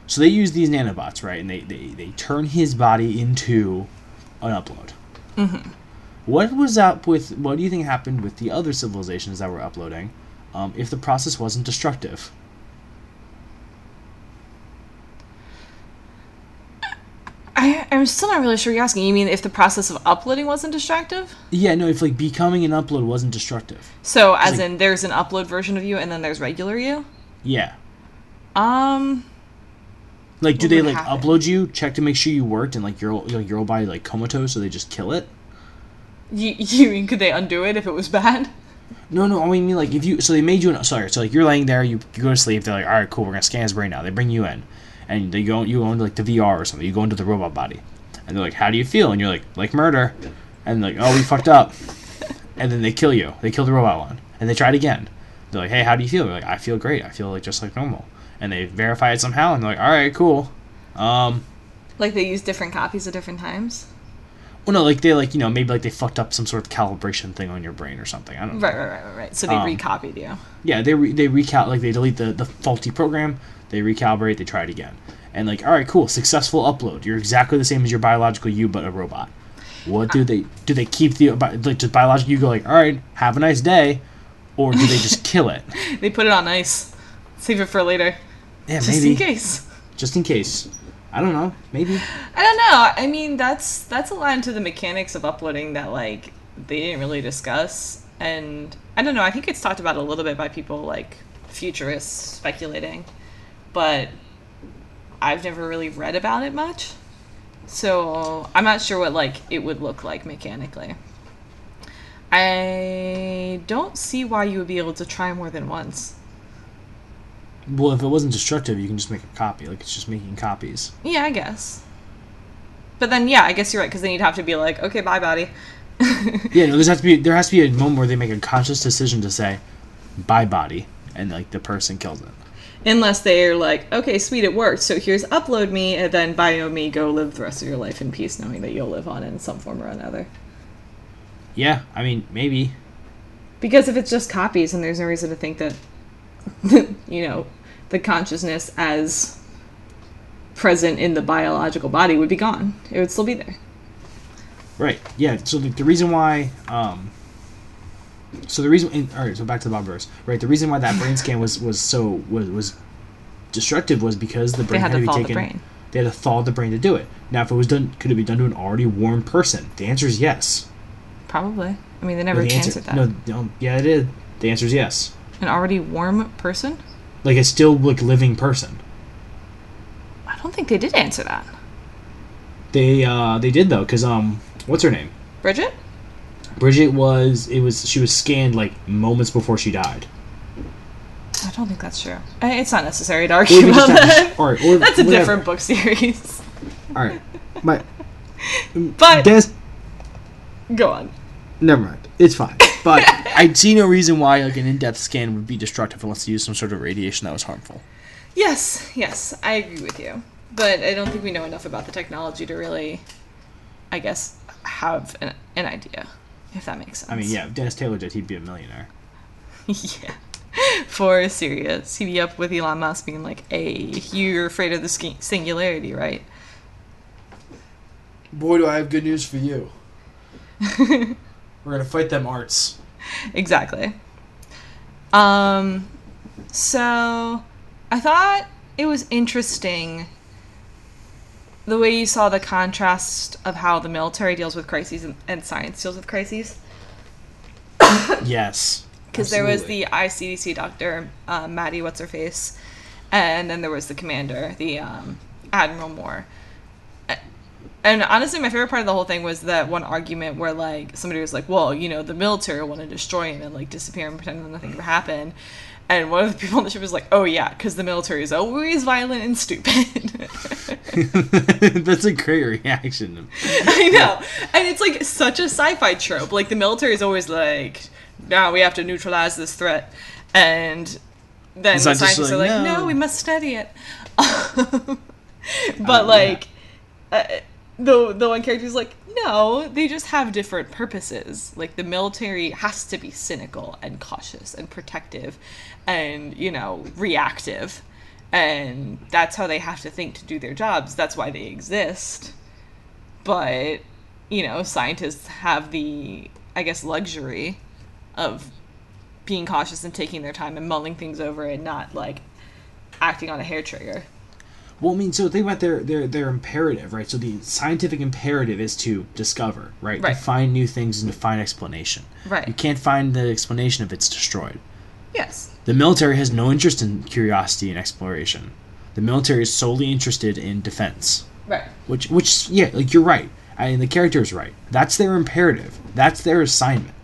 So they use these nanobots, right? And they they, they turn his body into an upload. Mm-hmm. What was up with? What do you think happened with the other civilizations that were uploading? Um, if the process wasn't destructive, I, I'm still not really sure you're asking. You mean if the process of uploading wasn't destructive? Yeah, no, if like becoming an upload wasn't destructive. So, as like- in, there's an upload version of you, and then there's regular you. Yeah. Um, Like, do they like happen? upload you, check to make sure you worked, and like your like your body like comatose, so they just kill it? You, you mean could they undo it if it was bad? No, no, I mean like if you so they made you an sorry, so like you're laying there, you, you go to sleep, they're like, all right, cool, we're gonna scan his brain now. They bring you in, and they go you go into like the VR or something. You go into the robot body, and they're like, how do you feel? And you're like, like murder, and like, oh, we fucked up, and then they kill you. They kill the robot one, and they try it again. They're like, hey, how do you feel? You're like, I feel great. I feel like just like normal. And they verify it somehow, and they're like, all right, cool. Um, Like they use different copies at different times? Well, no, like they like you know maybe like they fucked up some sort of calibration thing on your brain or something. I don't know. Right, right, right, right, right. So they Um, recopied you. Yeah, they re- they recal like they delete the the faulty program, they recalibrate, they try it again, and like all right, cool, successful upload. You're exactly the same as your biological you, but a robot. What do they do? They keep the like just biological you go like all right, have a nice day, or do they just kill it? They put it on ice. Save it for later. Yeah, Just maybe in case. just in case. I don't know. Maybe. I don't know. I mean, that's that's a line to the mechanics of uploading that like they didn't really discuss, and I don't know. I think it's talked about a little bit by people like futurists speculating, but I've never really read about it much, so I'm not sure what like it would look like mechanically. I don't see why you would be able to try more than once. Well, if it wasn't destructive, you can just make a copy. Like it's just making copies. Yeah, I guess. But then, yeah, I guess you're right because then you'd have to be like, okay, bye, body. Yeah, no, there has to be there has to be a moment where they make a conscious decision to say, "Bye, body," and like the person kills it. Unless they're like, okay, sweet, it worked. So here's upload me, and then bio me, go live the rest of your life in peace, knowing that you'll live on in some form or another. Yeah, I mean maybe. Because if it's just copies, and there's no reason to think that, you know, the consciousness as present in the biological body would be gone. It would still be there. Right. Yeah. So the, the reason why, um, so the reason, and, all right. So back to the Bobiverse. Right. The reason why that brain scan was was so was was destructive was because the brain had had, to to be the taken. brain. They had to thaw the brain to do it. Now, if it was done, could it be done to an already warm person? The answer is yes. Probably. I mean, they No, never the answer, answered that. no, no, yeah, it is. The answer is yes. An already warm person? Like a still like living person. I don't think they did answer that. They uh they did though, cause um, what's her name? Bridget? Bridget was it was she was scanned like moments before she died. I don't think that's true. I- It's not necessary to argue about that. have- all right, or That's a whatever. different book series. All right, my But Des, go on. never mind. It's fine. But I see no reason why like an in-depth scan would be destructive unless they use some sort of radiation that was harmful. Yes, yes, I agree with you. But I don't think we know enough about the technology to really, I guess, have an, an idea, if that makes sense. I mean, yeah, if Dennis Taylor did, he'd be a millionaire. yeah. For serious. He'd be up with Elon Musk being like, hey, you're afraid of the singularity, right? Boy, do I have good news for you. We're gonna fight them arts. exactly. Um, so I thought it was interesting the way you saw the contrast of how the military deals with crises and, and science deals with crises. Yes. Because there was the ICDC doctor, uh, Maddie, what's her face, and then there was the commander, the um, Admiral Moore. And honestly, my favorite part of the whole thing was that one argument where like somebody was like, "Well, you know, the military want to destroy him and like disappear and pretend that nothing ever happened." And one of the people on the ship was like, "Oh yeah, because the military is always violent and stupid." That's a great reaction. I know. And it's like such a sci-fi trope. Like the military is always like, now we have to neutralize this threat. And then the scientists scientists are like, like, no. "No." we must study it. but yeah. like, uh, the the one character's like, no, they just have different purposes. Like the military has to be cynical and cautious and protective, and you know reactive, and that's how they have to think to do their jobs. That's why they exist. But you know, scientists have the I guess luxury of being cautious and taking their time and mulling things over and not like acting on a hair trigger. Well, I mean, so think about their their their imperative, right? So the scientific imperative is to discover, right? Right. To find new things and to find explanation. Right. You can't find the explanation if it's destroyed. Yes. The military has no interest in curiosity and exploration. The military is solely interested in defense. Right. Which, which, yeah, like you're right. I mean, the character is right. That's their imperative. That's their assignment.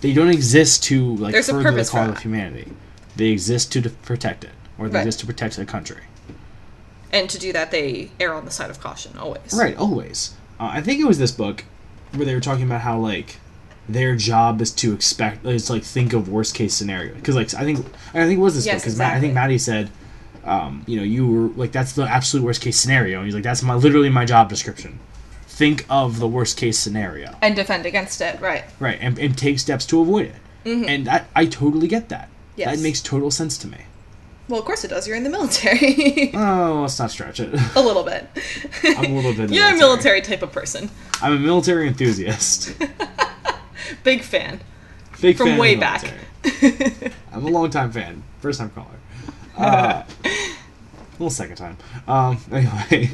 They don't exist to like Mm-hmm. There's further the cause of humanity. They exist to de- protect it, or they Right. exist to protect the country. And to do that, they err on the side of caution always. Right, always. Uh, I think it was this book where they were talking about how like their job is to expect, is like think of worst case scenario. Because like I think I think it was this Yes, book because I think Maddie said, um, you know, you were like that's the absolute worst case scenario, and he's like that's my literally my job description. Think of the worst case scenario, And defend against it. Right. right, and, and take steps to avoid it. And that I totally get that. Mm-hmm. Yes. That makes total sense to me. Well, of course it does. You're in the military. Oh, let's not stretch it. a little bit. I'm a little bit You're a military. military type of person. I'm a military enthusiast. Big fan. Big From fan way back. I'm a long time fan. First time caller. Uh, well, second time. Um, anyway,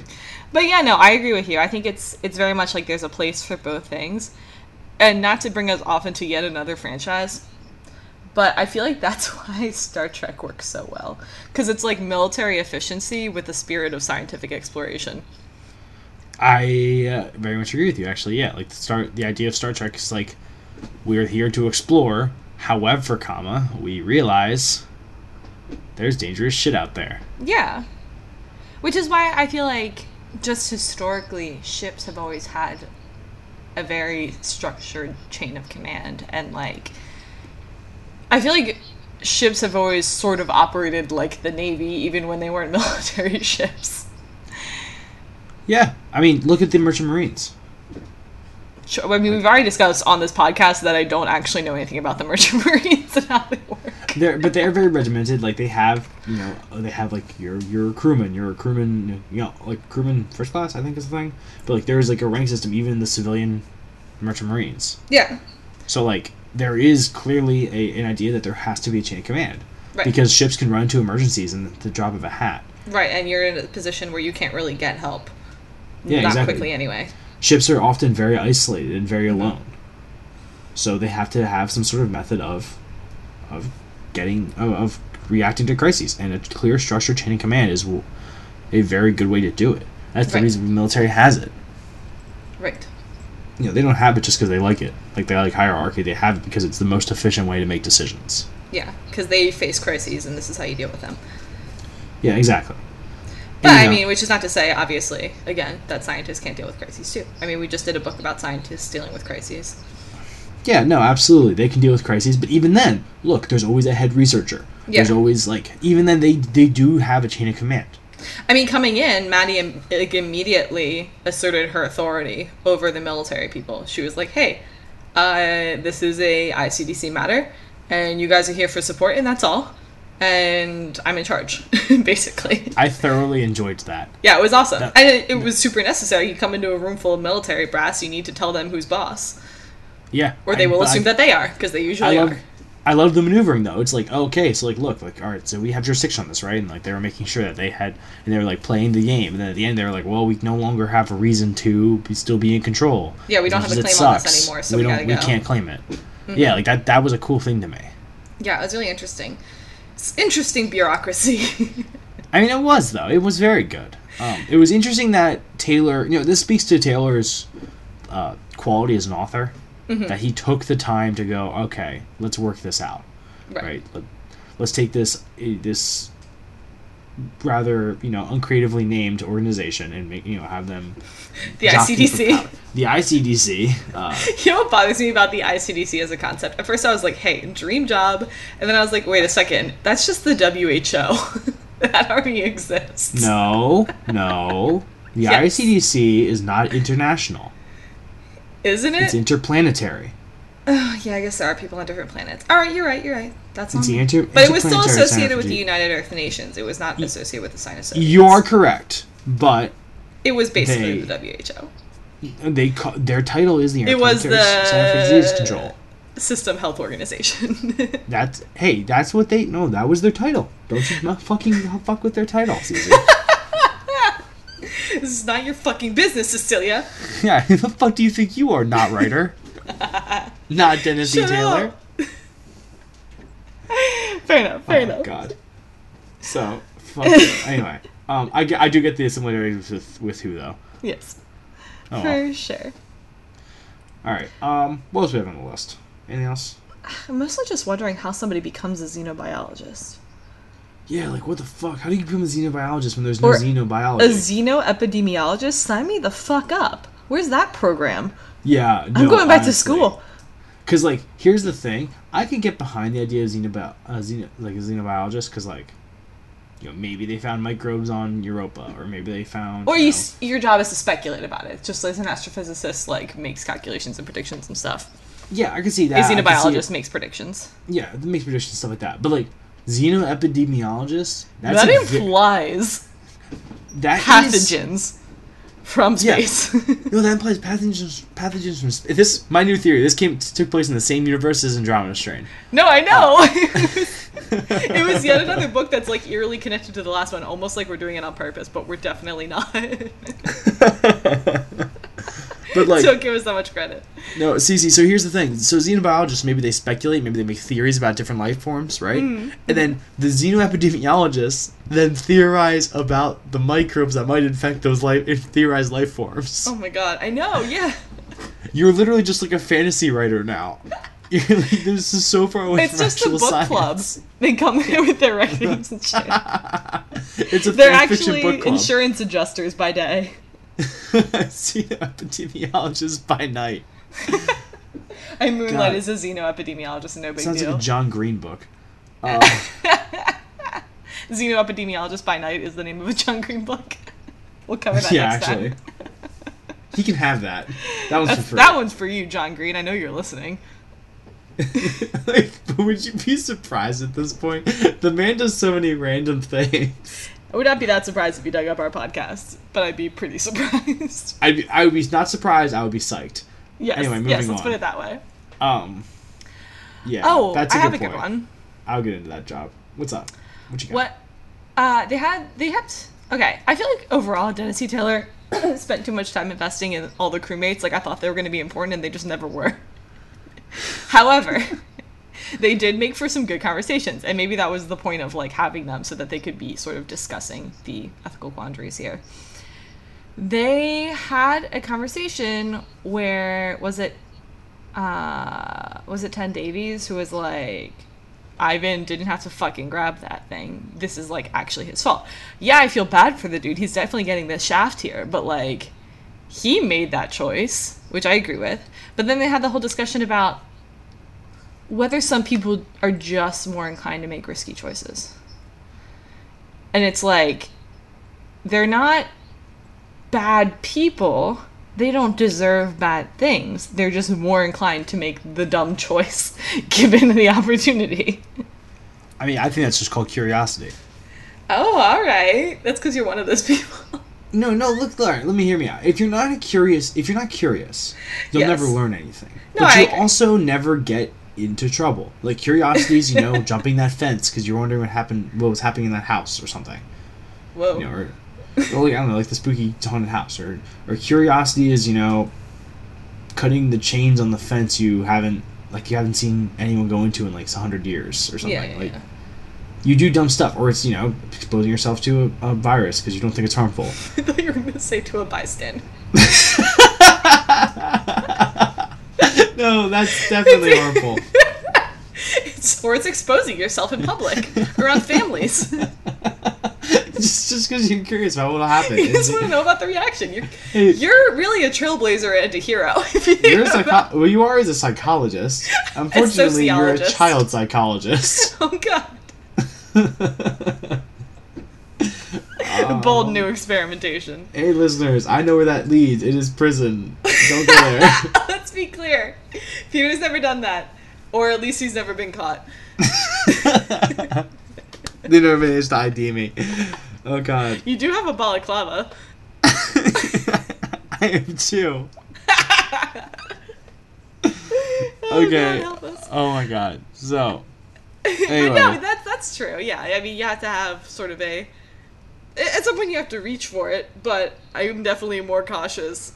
But yeah, no, I agree with you. I think it's it's very much like there's a place for both things. And not to bring us off into yet another franchise, but I feel like that's why Star Trek works so well cuz it's like military efficiency with the spirit of scientific exploration. I uh, very much agree with you. Actually, yeah, like the start, the idea of Star Trek is like we're here to explore. However, comma, we realize there's dangerous shit out there. Yeah. Which is why I feel like just historically ships have always had a very structured chain of command and like I feel like ships have always sort of operated like the navy even when they weren't military ships. Yeah, I mean, look at the Merchant Marines. Sure, I mean we've already discussed on this podcast that I don't actually know anything about the merchant marines and how they work. They're but they're very regimented. Like they have, you know, they have like you're you're crewman, you're crewman, you know, like crewman first class, I think is the thing. But like there's like a rank system even in the civilian merchant marines. Yeah. So like there is clearly a, an idea that there has to be a chain of command Right. because ships can run into emergencies in the drop of a hat. Right, and you're in a position where you can't really get help. Yeah, Not exactly. quickly anyway. Ships are often very isolated and very alone. So they have to have some sort of method of of getting of, of reacting to crises, and a clear structured chain of command is a very good way to do it. That's the Right. reason the military has it. Right. You know, they don't have it just because they like it. Like they like hierarchy. They have it because it's the most efficient way to make decisions. Yeah, because they face crises, and this is how you deal with them. Yeah, exactly. But And, I know, mean, which is not to say, obviously, again, that scientists can't deal with crises too. I mean, we just did a book about scientists dealing with crises. Yeah, no, absolutely. They can deal with crises, but even then, look, there's always a head researcher. yeah. There's always like even then they they do have a chain of command. I mean, coming in, Maddie im- like, immediately asserted her authority over the military people. She was like, "Hey, uh, this is a ICDC matter, and you guys are here for support, and that's all. And I'm in charge, basically." I thoroughly enjoyed that. Yeah, it was awesome, That- and it, it was super necessary. You come into a room full of military brass, you need to tell them who's boss, Yeah. or they I- will but I- assume that they are, because they usually I love are. I love the maneuvering though. It's like okay, so like look, like all right, so we have jurisdiction on this, right? And like they were making sure that they had, and they were like playing the game, and then at the end they were like, well, we no longer have a reason to be, still be in control. Yeah, we don't have a claim on this anymore, so we we don't, gotta we go. Mm-hmm. can't claim it. Yeah, like that. That was a cool thing to me. Yeah, it was really interesting. It's interesting bureaucracy. I mean, it was though. It was very good. Um, it was interesting that Taylor. You know, this speaks to Taylor's uh, quality as an author. Mm-hmm. That he took the time to go. Okay, let's work this out. Right. Let, let's take this eh, this rather you know uncreatively named organization and make you know have them The ICDC. The ICDC. Uh, You know what bothers me about the ICDC as a concept? At first, I was like, "Hey, dream job," and then I was like, "Wait a second, that's just the WHO. that already exists." no, no. The Yes. ICDC is not international. Isn't it? It's interplanetary. Oh, yeah, I guess there are people on different planets. All right, you're right. You're right. That's It's the inter- But it was still associated with the United Earth Nations. It was not associated with the Sign of Soviets. You are correct, but It was basically They- the WHO. they ca- their title is the It was Center for Disease Control. System Health Organization. That's hey, that's what they no. That was their title. Don't you fucking fuck with their title, Susie. Because is not your fucking business, Cecilia. Yeah, who the fuck do you think you are, not writer? not Dennis D. Taylor? Fair enough. Fair oh enough. my god. So, anyway, um, I, I do get the similarities with, with who, though. Yes, Oh, well. for sure. Alright, um, what else we have on the list? Anything else? I'm mostly just wondering how somebody becomes a xenobiologist. Yeah, like, what the fuck? How do you become a xenobiologist when there's no Or xenobiology? A xenoepidemiologist? Sign me the fuck up. Where's that program? yeah, I'm going back to school. Because, like, here's the thing. I could get behind the idea of xenobi- uh, xeno- like a xenobiologist, because, like, you know, maybe they found microbes on Europa, or maybe they found. Or you you, know, s your job is to speculate about it, just as an astrophysicist like makes calculations and predictions and stuff. yeah, I can see that. A can xenobiologist makes predictions. Yeah, it makes predictions and stuff like that. But like xenoepidemiologist, that's that a vi- implies that is- pathogens from Yeah. space. no, that implies pathogens. Pathogens from sp- this. My new theory. This came took place in the same universe as Andromeda Strain. no, I know. Oh. it was yet another book that's like eerily connected to the last one, almost like we're doing it on purpose, but we're definitely not. But like, Don't give us that much credit. no, see, see. So here's the thing. So xenobiologists, maybe they speculate, maybe they make theories about different life forms, right? Mm-hmm. And then the xenoepidemiologists then theorize about the microbes that might infect those life, theorized life forms. Oh my god, I know, yeah. You're literally just like a fantasy writer now. You're like, this is so far away It's from just a book science. club. They come there with their writings and shit. it's a They're actually book club. insurance adjusters by day. Xenoepidemiologist by night. I moonlight God. as a xenoepidemiologist, no big Sounds deal. like a John Green book. Um, Xenoepidemiologist by Night is the name of a John Green book. We'll cover that yeah, next actually. time. He can have that. That one's for free. that one's for you, John Green. I know you're listening. like, would you be surprised at this point? The man does so many random things. I would not be that surprised if you dug up our podcast, but I'd be pretty surprised. I'd be, I would be not surprised. I would be psyched. yes, Anyway, moving yes, let's on. put it that way. Um. Yeah. Oh, that's a I good have a point. good one. I'll get into that job. What's up? What you got? What? Uh, they had they had. Okay, I feel like overall Dennis C. Taylor spent too much time investing in all the crewmates. Like I thought they were going to be important, and they just never were. However, they did make for some good conversations, and maybe that was the point of like having them so that they could be sort of discussing the ethical quandaries here. They had a conversation where was it uh was it Ten Davies who was like Ivan didn't have to fucking grab that thing. This is like actually his fault. Yeah, I feel bad for the dude. He's definitely getting the shaft here, but like he made that choice, which I agree with. But then they had the whole discussion about whether some people are just more inclined to make risky choices. And it's like they're not bad people. They don't deserve bad things. They're just more inclined to make the dumb choice given the opportunity. I mean, I think that's just called curiosity. Oh, all right. That's because you're one of those people. No, no. Look, Larry. Let me hear me out. If you're not a curious, if you're not curious, you'll Yes. never learn anything. No, but I agree. also never get into trouble. Like curiosity is, you know, jumping that fence because you're wondering what happened, what was happening in that house or something. Whoa. You know, or, or like, I don't know, like the spooky haunted house, or or curiosity is, you know, cutting the chains on the fence you haven't, like you haven't seen anyone go into in like a hundred years or something. yeah, yeah, like yeah. you do dumb stuff, or it's you know exposing yourself to a, a virus because you don't think it's harmful. I thought you were going to say to a bystander. no, that's definitely harmful. It's, or it's exposing yourself in public around families. just just because you're curious about what'll happen. you just want to know about the reaction. You're, Hey. you're really a trailblazer and a hero. You you're a psycho- well, you are as a psychologist. Unfortunately, you're a child psychologist. Oh god. Bold new um, experimentation. Hey, listeners, I know where that leads. It is prison. Don't go there. Let's be clear. Peter's never done that. Or at least he's never been caught. they never managed to ID me. Oh god. You do have a balaclava. I am too. Oh, Okay. God. Oh my god. So, Anyway. no, that's that's true. Yeah, I mean, you have to have sort of a at some point you have to reach for it, but I'm definitely more cautious.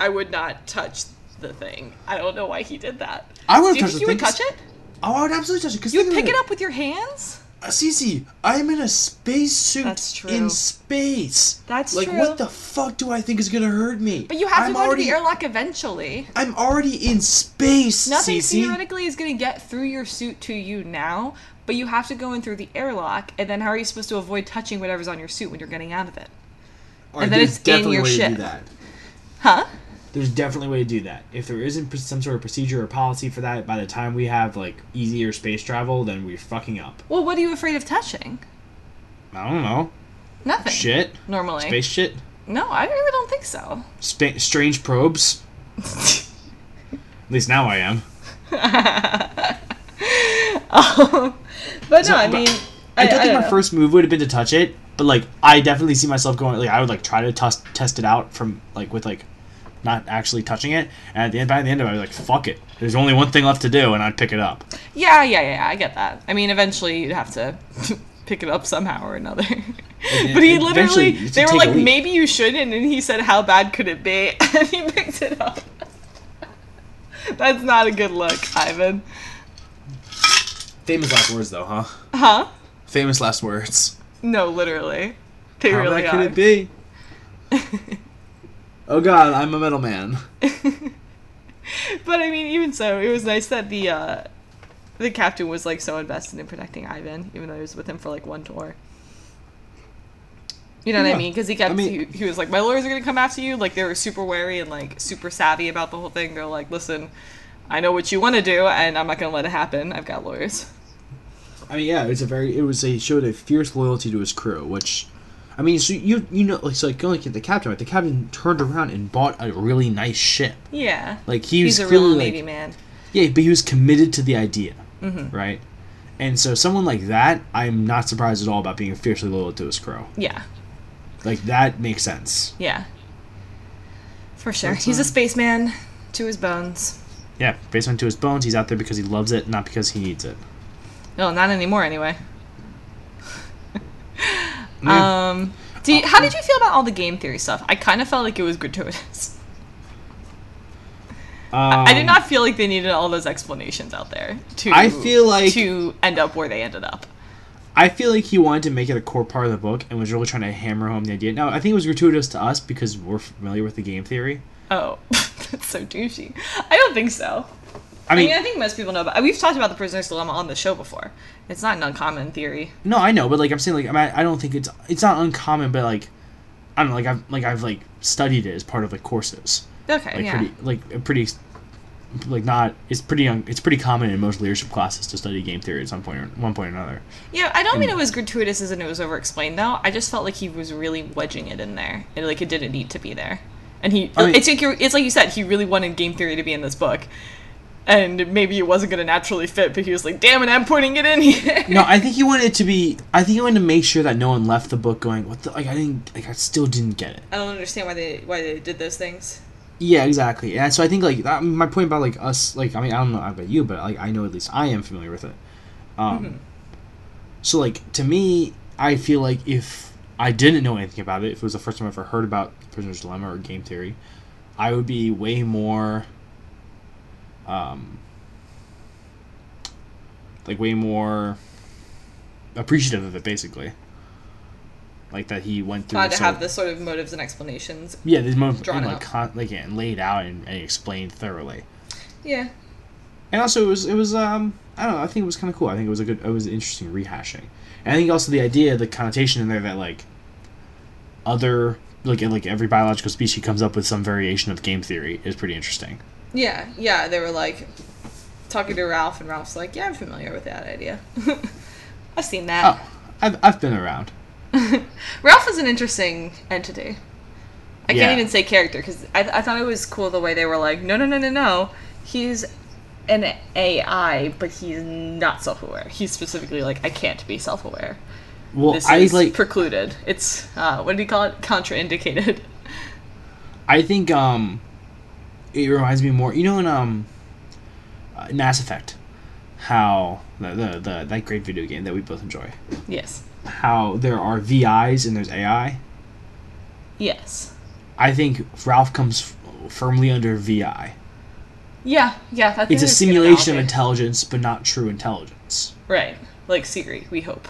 I would not touch the thing. I don't know why he did that. I would Do you touch think the you would touch it? Oh, I would absolutely touch it. Because You would pick it up with your hands? Uh, Cece, I'm in a space suit That's true. in space. That's like, true. Like, what the fuck do I think is gonna hurt me? But you have I'm to go already, to the airlock eventually. I'm already in space, Nothing Cece. theoretically is going to get through your suit to you now, but you have to go in through the airlock, and then how are you supposed to avoid touching whatever's on your suit when you're getting out of it? Alright, and then it's in your a way to ship. do that. Huh? There's definitely a way to do that. If there isn't some sort of procedure or policy for that, by the time we have like easier space travel, then we're fucking up. Well, what are you afraid of touching? I don't know. Nothing. Shit. Normally. Space shit. No, I really don't think so. Spa- strange probes. At least now I am. Um, but So, no, I but mean, I, don't think don't my know. first move would have been to touch it, but like I definitely see myself going like I would like try to test test it out from like with like not actually touching it, and at the end by the end of it, I was like, fuck it. There's only one thing left to do, and I'd pick it up. Yeah, yeah, yeah, I get that. I mean, eventually you'd have to pick it up somehow or another. but he literally, they were like, maybe you shouldn't, and he said, how bad could it be? And he picked it up. That's not a good look, Ivan. Famous last words, though, huh? Huh? Famous last words. No, literally. They How really bad could it be? oh God, I'm a metal man. But I mean, even so, it was nice that the uh, the captain was like so invested in protecting Ivan, even though he was with him for like one tour. You know what I mean? Because he kept I mean- he, he was like, "My lawyers are gonna come after you." Like they were super wary and like super savvy about the whole thing. They're like, "Listen, I know what you want to do, and I'm not gonna let it happen. I've got lawyers." I mean, yeah, it's a very it was a showed a fierce loyalty to his crew, which. I mean, so you you know, like, so like going at the captain, right? The captain turned around and bought a really nice ship. Yeah, Like he was he's a real like, Navy man. Yeah, but he was committed to the idea, Mm-hmm. right? And so someone like that, I'm not surprised at all about being fiercely loyal to his crew. Yeah, Like that makes sense. yeah, for sure. That's, he's a spaceman to his bones. Yeah, on to his bones, he's out there because he loves it, not because he needs it. No, not anymore. Anyway. Yeah. Um, do you, how did you feel about all the game theory stuff? I kind of felt like it was gratuitous. I did Um, not feel like they needed all those explanations out there to. I feel like- to end up where they ended up. I feel like he wanted to make it a core part of the book and was really trying to hammer home the idea. Now, I think it was gratuitous to us because we're familiar with the game theory. Oh, that's so douchey. I don't think so. I I mean, mean, I think most people know about. Uh, we've talked about the prisoner's dilemma on the show before. It's not an uncommon theory. no, I know, but like I'm saying, like I, mean, I don't think it's it's not uncommon, but like I don't know, like I've like I've like studied it as part of like courses. Okay, like yeah. pretty like pretty like not it's pretty un, it's pretty common in most leadership classes to study game theory at some point or one point or another. Yeah, I don't mean it was gratuitous as in it was over explained though. I just felt like he was really wedging it in there. And like it didn't need to be there. And he I mean- it's like it's like you said, he really wanted game theory to be in this book. And maybe it wasn't gonna naturally fit, but he was like, damn it, I'm putting it in here. No, I think he wanted it to be. I think he wanted to make sure that no one left the book going, "What the? Like I didn't. Like I still didn't get it." I don't understand why they why they did those things. Yeah, exactly. And so I think like that, my point about like us, like I mean, I don't know about you, but like I know at least I am familiar with it. Um, so like to me, I feel like if I didn't know anything about it, if it was the first time I ever heard about Prisoner's Dilemma or game theory, I would be way more, um, like way more appreciative of it, basically. Like that he went through. Glad to have the sort of motives and explanations. yeah, these motives drawn like con- like yeah, and laid out and, and explained thoroughly. Yeah. And also, it was it was um I don't know. I think it was kind of cool. I think it was a good. It was an interesting rehashing. And I think also the idea, the connotation in there that like other like like every biological species comes up with some variation of game theory is pretty interesting. Yeah, yeah, they were like talking to Ralph and Ralph's like, Yeah, I'm familiar with that idea. I've seen that. Oh, I've I've been around. Ralph is an interesting entity. I Yeah. can't even say character because I, I thought it was cool the way they were like, no, no, no, no, no. He's an AI, but he's not self aware. He's specifically like, I can't be self aware. Well, This I is like. precluded. It's, uh, what do he call it? Contraindicated. I think um, it reminds me more. You know, in um, uh, Mass Effect, how the, the the that great video game that we both enjoy. yes. how there are VIs and there's AI. Yes. I think Ralph comes f- firmly under VI. Yeah, yeah. I think It's a simulation of intelligence, but not true intelligence. Right. Like Siri, we hope.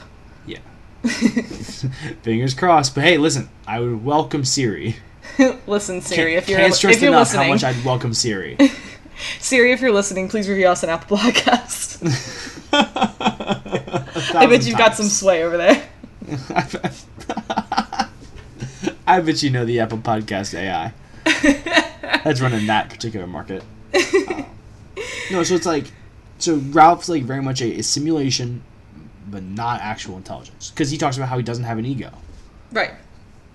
Yeah. Fingers crossed. But hey, listen, I would welcome Siri. Listen, Siri, Can't- if you're can't stress if you're enough listening, how much I'd welcome Siri. Siri, if you're listening, please review us on Apple Podcasts. I bet you've got some sway over there. I bet you know the Apple Podcast AI. That's running that particular market. Uh, no, so it's like, so Ralph's like very much a, a simulation, but not actual intelligence, because he talks about how he doesn't have an ego, Right.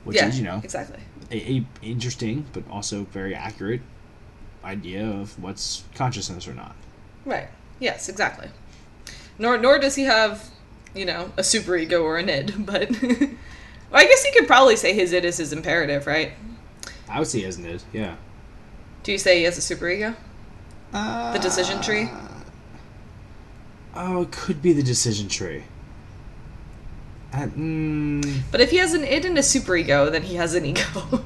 which yeah. is you know Exactly. A, a interesting but also very accurate idea of what's consciousness or not. Right. Yes. Exactly. Nor nor does he have, you know, a super ego or an id, but. well, I guess you could probably say his id is his imperative, right? I would say, isn't it? Yeah. Do you say he has a super ego? Uh, The decision tree? Oh, it could be the decision tree. Mm, But if he has an id and a super ego, then he has an ego.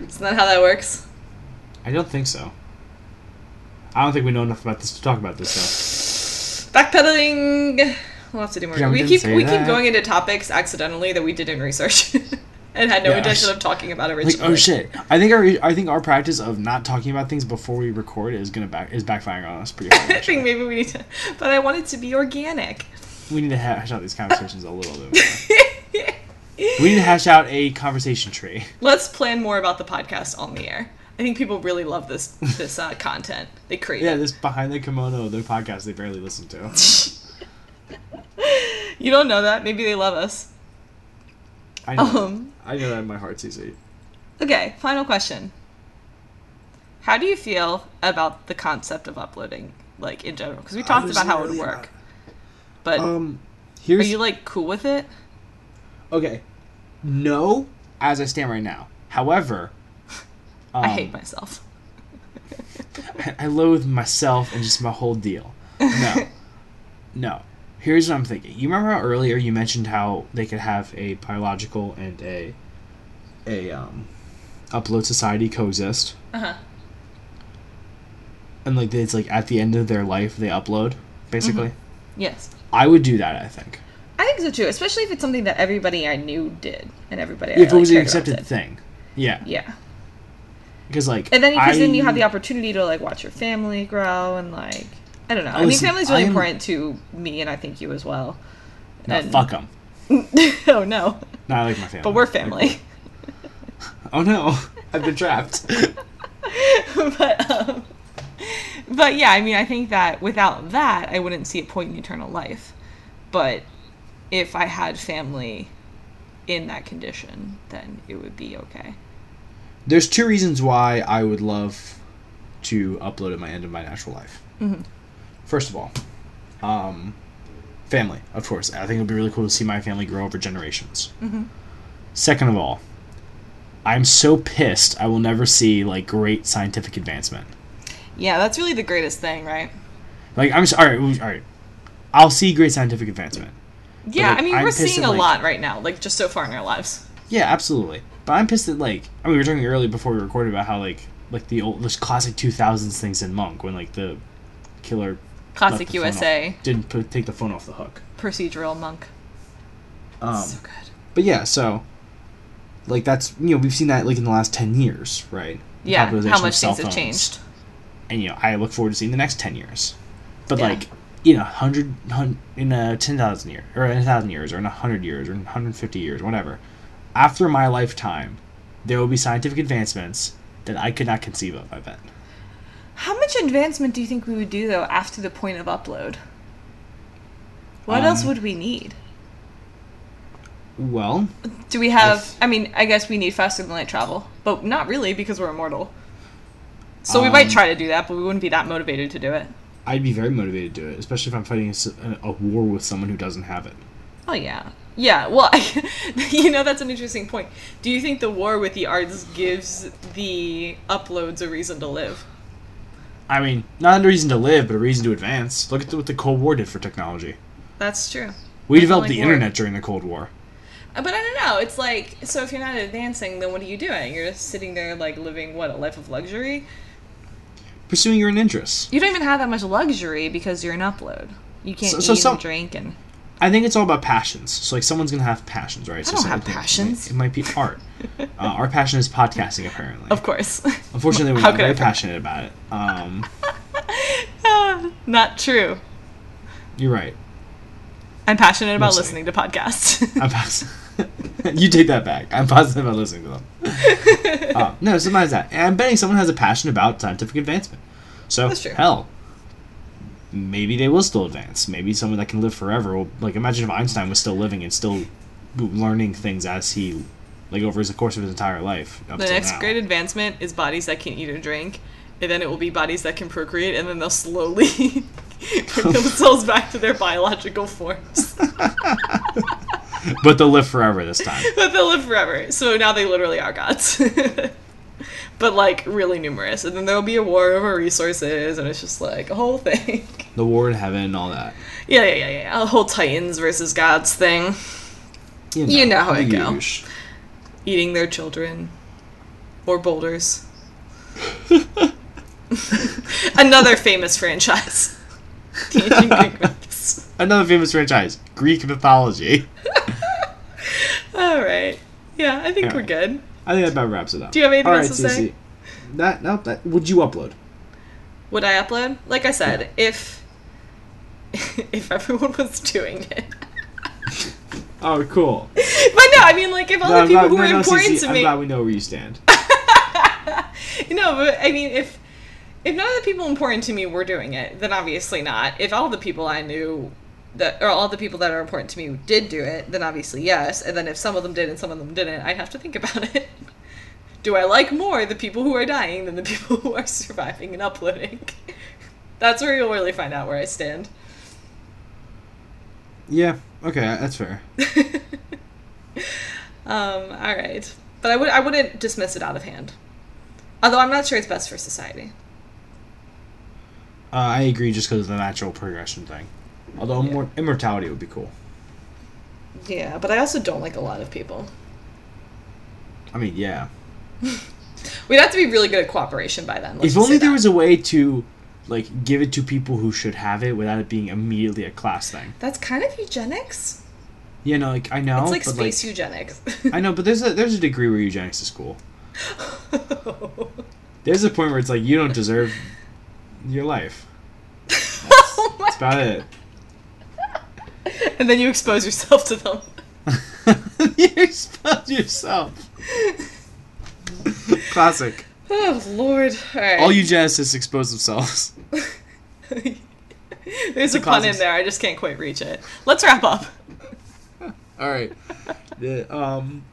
Isn't that how that works? I don't think so. I don't think we know enough about this to talk about this stuff. Backpedaling. We'll have to do more. We keep we keep going into topics accidentally that we did in research, and had no Yeah, intention I- of talking about Like, originally. oh shit! I think our I think our practice of not talking about things before we record is gonna back is backfiring on us pretty hard. I think maybe we need to, but I want it to be organic. We need to hash out these conversations a little bit more. We need to hash out a conversation tree. Let's plan more about the podcast on the air. I think people really love this this uh, content. They create. Yeah, it. this behind the kimono, the podcast they barely listen to. You don't know that. Maybe they love us. I know. Um. I know that in my heart, Cece. Okay. Final question. How do you feel about the concept of uploading, like in general? Because we talked about how it would really work. But Um, are you like cool with it? okay. No, as I stand right now. However, um, I hate myself. I, I loathe myself and just my whole deal. No, no. Here's what I'm thinking. You remember how earlier you mentioned how they could have a biological and a a um, upload society coexist, Uh huh. and like it's like at the end of their life they upload basically. Yes. I would do that. I think I think so too, especially if it's something that everybody I knew did and everybody I if it like, was an accepted thing. Yeah, Yeah. because like And then because then you have the opportunity to like watch your family grow and like I don't know. I Listen, mean, family's really I am- important to me, and I think you as well. No, and- fuck them. oh no, Not like my family. but we're family. Oh no, I've been trapped. but um, but yeah, I mean, I think that without that, I wouldn't see a point in eternal life. But if I had family in that condition, then it would be okay. There's two reasons why I would love to upload at my end of my natural life. Mhm. First of all, um, family, of course. I think it would be really cool to see my family grow over generations. Mhm. Second of all, I'm so pissed I will never see like great scientific advancement. Yeah, that's really the greatest thing, right? Like I'm just, all right, all right. I'll see great scientific advancement. Yeah, like, I mean, I'm we're seeing at, a like- lot right now, like just so far in our lives. Yeah, absolutely. But I'm pissed that like I mean we were talking earlier before we recorded about how like like the old this classic 2000s things in Monk when like the killer Classic USA off- didn't put, take the phone off the hook. procedural monk. Um, so good. but yeah, so like that's you know we've seen that like in the last 10 years, right? The Yeah, how much things have changed. And you know I look forward to seeing the next 10 years. But Yeah. like you know, hundred hun- in a ten thousand year or in a thousand years or in a hundred years or in hundred fifty years, whatever. After my lifetime, there will be scientific advancements that I could not conceive of. I bet. How much advancement do you think we would do though after the point of upload? What Um, else would we need? Well, Do we have? if- I mean, I guess we need faster than light travel, but not really because we're immortal. So we might Um, try to do that, but we wouldn't be that motivated to do it. I'd be very motivated to do it, especially if I'm fighting a war with someone who doesn't have it. Oh yeah, yeah. Well, you know that's an interesting point. Do you think the war with the arts gives the uploads a reason to live? I mean, not a reason to live, but a reason to advance. Look at what the Cold War did for technology. That's true. We That's developed like the war. internet during the Cold War. Uh, But I don't know. It's like so if you're not advancing, then what are you doing? You're just sitting there like living what a life of luxury. Pursuing your own interests. You don't even have that much luxury because you're an upload. You can't So- eat so some- and drink and I think it's all about passions. So like someone's gonna have passions, right? so don't have it might- passions. It might be art. uh, our passion is podcasting, apparently. of course. Unfortunately, we're not I very passionate about it. Um, not true. you're right. I'm passionate about Mostly. listening to podcasts. I'm you take that back. I'm positive about listening to them. uh, no, sometimes that. And I'm betting someone has a passion about scientific advancement. So hell, maybe they will still advance. Maybe someone that can live forever. Will, like imagine if Einstein was still living and still learning things as he, like over the course of his entire life. up the next now. great advancement is bodies that can eat or drink, and then it will be bodies that can procreate, and then they'll slowly bring themselves back to their biological forms. but they'll live forever this time. but they'll live forever. So now they literally are gods. but like really numerous. And then there'll be a war over resources, and it's just like a whole thing. The war in heaven and all that. yeah, yeah, yeah, yeah. A whole Titans versus gods thing. You know how it the go. Eating their children. Or boulders. Another famous franchise. Another famous franchise, Greek mythology. All right. Yeah, I think All we're good. I think that about wraps it up. Do you have anything All else right, to say? That no, that would you upload? Would I upload? Like I said, if if everyone was doing it. Oh, cool. But no, I mean like if all No, the people glad- who no, are no, important Cece, to I'm glad we know where you stand. No, but I mean if if none of the people important to me were doing it, then obviously not. If all the people I knew that or all the people that are important to me did do it, then obviously yes. And then if some of them did and some of them didn't, I'd have to think about it. Do I like more the people who are dying than the people who are surviving and uploading? That's where you'll really find out where I stand. Yeah. Okay, that's fair. Um, all right, but I would I wouldn't dismiss it out of hand. Although I'm not sure it's best for society. Uh, I agree, just because of the natural progression thing. Although Yeah. immortality would be cool. Yeah, but I also don't like a lot of people. I mean, yeah. We'd have to be really good at cooperation by then. if only there was a way to, like, give it to people who should have it without it being immediately a class thing. That's kind of eugenics. You know, like I know, it's like space like, eugenics. I know, but there's a there's a degree where eugenics is cool. There's a point where it's like you don't deserve your life. oh my That's about it. and then you expose yourself to them. you expose yourself. Classic. Oh lord! All right. All eugenicists expose themselves. There's a pun in there. I just can't quite reach it. Let's wrap up. All right. The, um,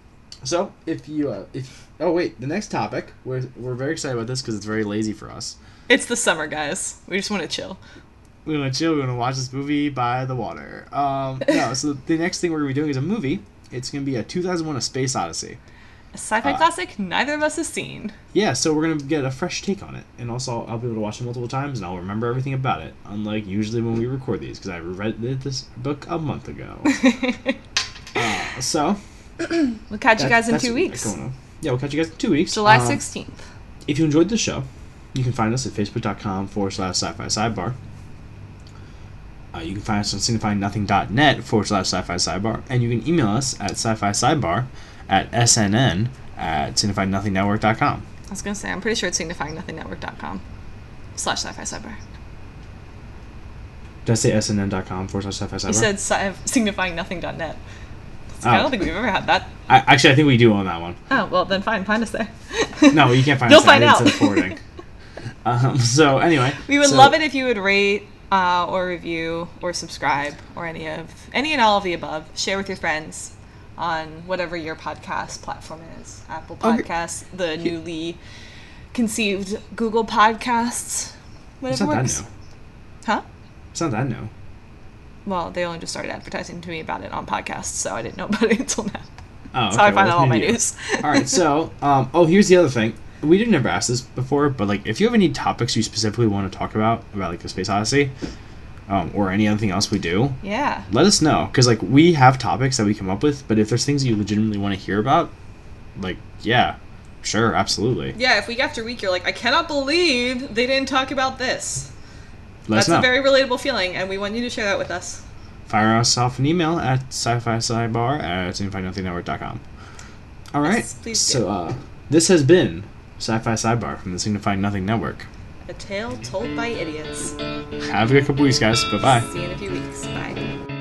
so if you uh, if oh wait, the next topic we're we're very excited about this because it's very lazy for us. It's the summer, guys. We just want to chill. We want to chill. We want to watch this movie by the water. Um, no. So the next thing we're gonna be doing is a movie. It's gonna be a 2001: A Space Odyssey. A sci-fi Uh, classic neither of us has seen. Yeah, so we're gonna get a fresh take on it, and also I'll be able to watch it multiple times, and I'll remember everything about it. Unlike usually when we record these, because I read this book a month ago. uh, so We'll catch you guys in two weeks. Yeah, we'll catch you guys in two weeks. July Um, 16th. If you enjoyed the show, you can find us at facebook.com forward slash sci fi sidebar. Uh, you can find us on signifyingnothing.net forward slash sci fi sidebar. And you can email us at sci fi sidebar at snn at signifyingnothingnetwork.com. I was gonna say I'm pretty sure it's signifyingnothingnetwork.com slash sci-fi sidebar. Did I say snn.com forward slash sci fi sidebar? You said sci- signifyingnothing.net. Oh. I don't think we've ever had that. I, actually, I think we do own that one. Oh well, then fine, find us there. No, you can't find You'll us. there. find out. forwarding. um, so anyway, We would so- love it if you would rate uh, or review or subscribe or any of any and all of the above. Share with your friends on whatever your podcast platform is. Apple Okay. Podcasts, the newly conceived Google Podcasts, It's whatever not that new. Huh? It's not that new. Well, they only just started advertising to me about it on podcasts, so I didn't know about it until now. Oh, That's how I okay, find well, out all my news. all right, so um, oh, here's the other thing. We didn't ever ask this before, but like, if you have any topics you specifically want to talk about about like the Space Odyssey, um, or any other thing else we do, Yeah. let us know because like we have topics that we come up with, but if there's things you legitimately want to hear about, like yeah, sure, absolutely. Yeah, if week after week you're like, I cannot believe they didn't talk about this. Let That's a very relatable feeling, and we want you to share that with us. Fire us off an email at sci-fi sidebar at signifynothingnetwork.com. All right. Yes, so uh, this has been Sci-Fi Sidebar from the Signifying Nothing Network. A tale told by idiots. Have a good couple weeks, guys. Bye bye. See you in a few weeks. Bye.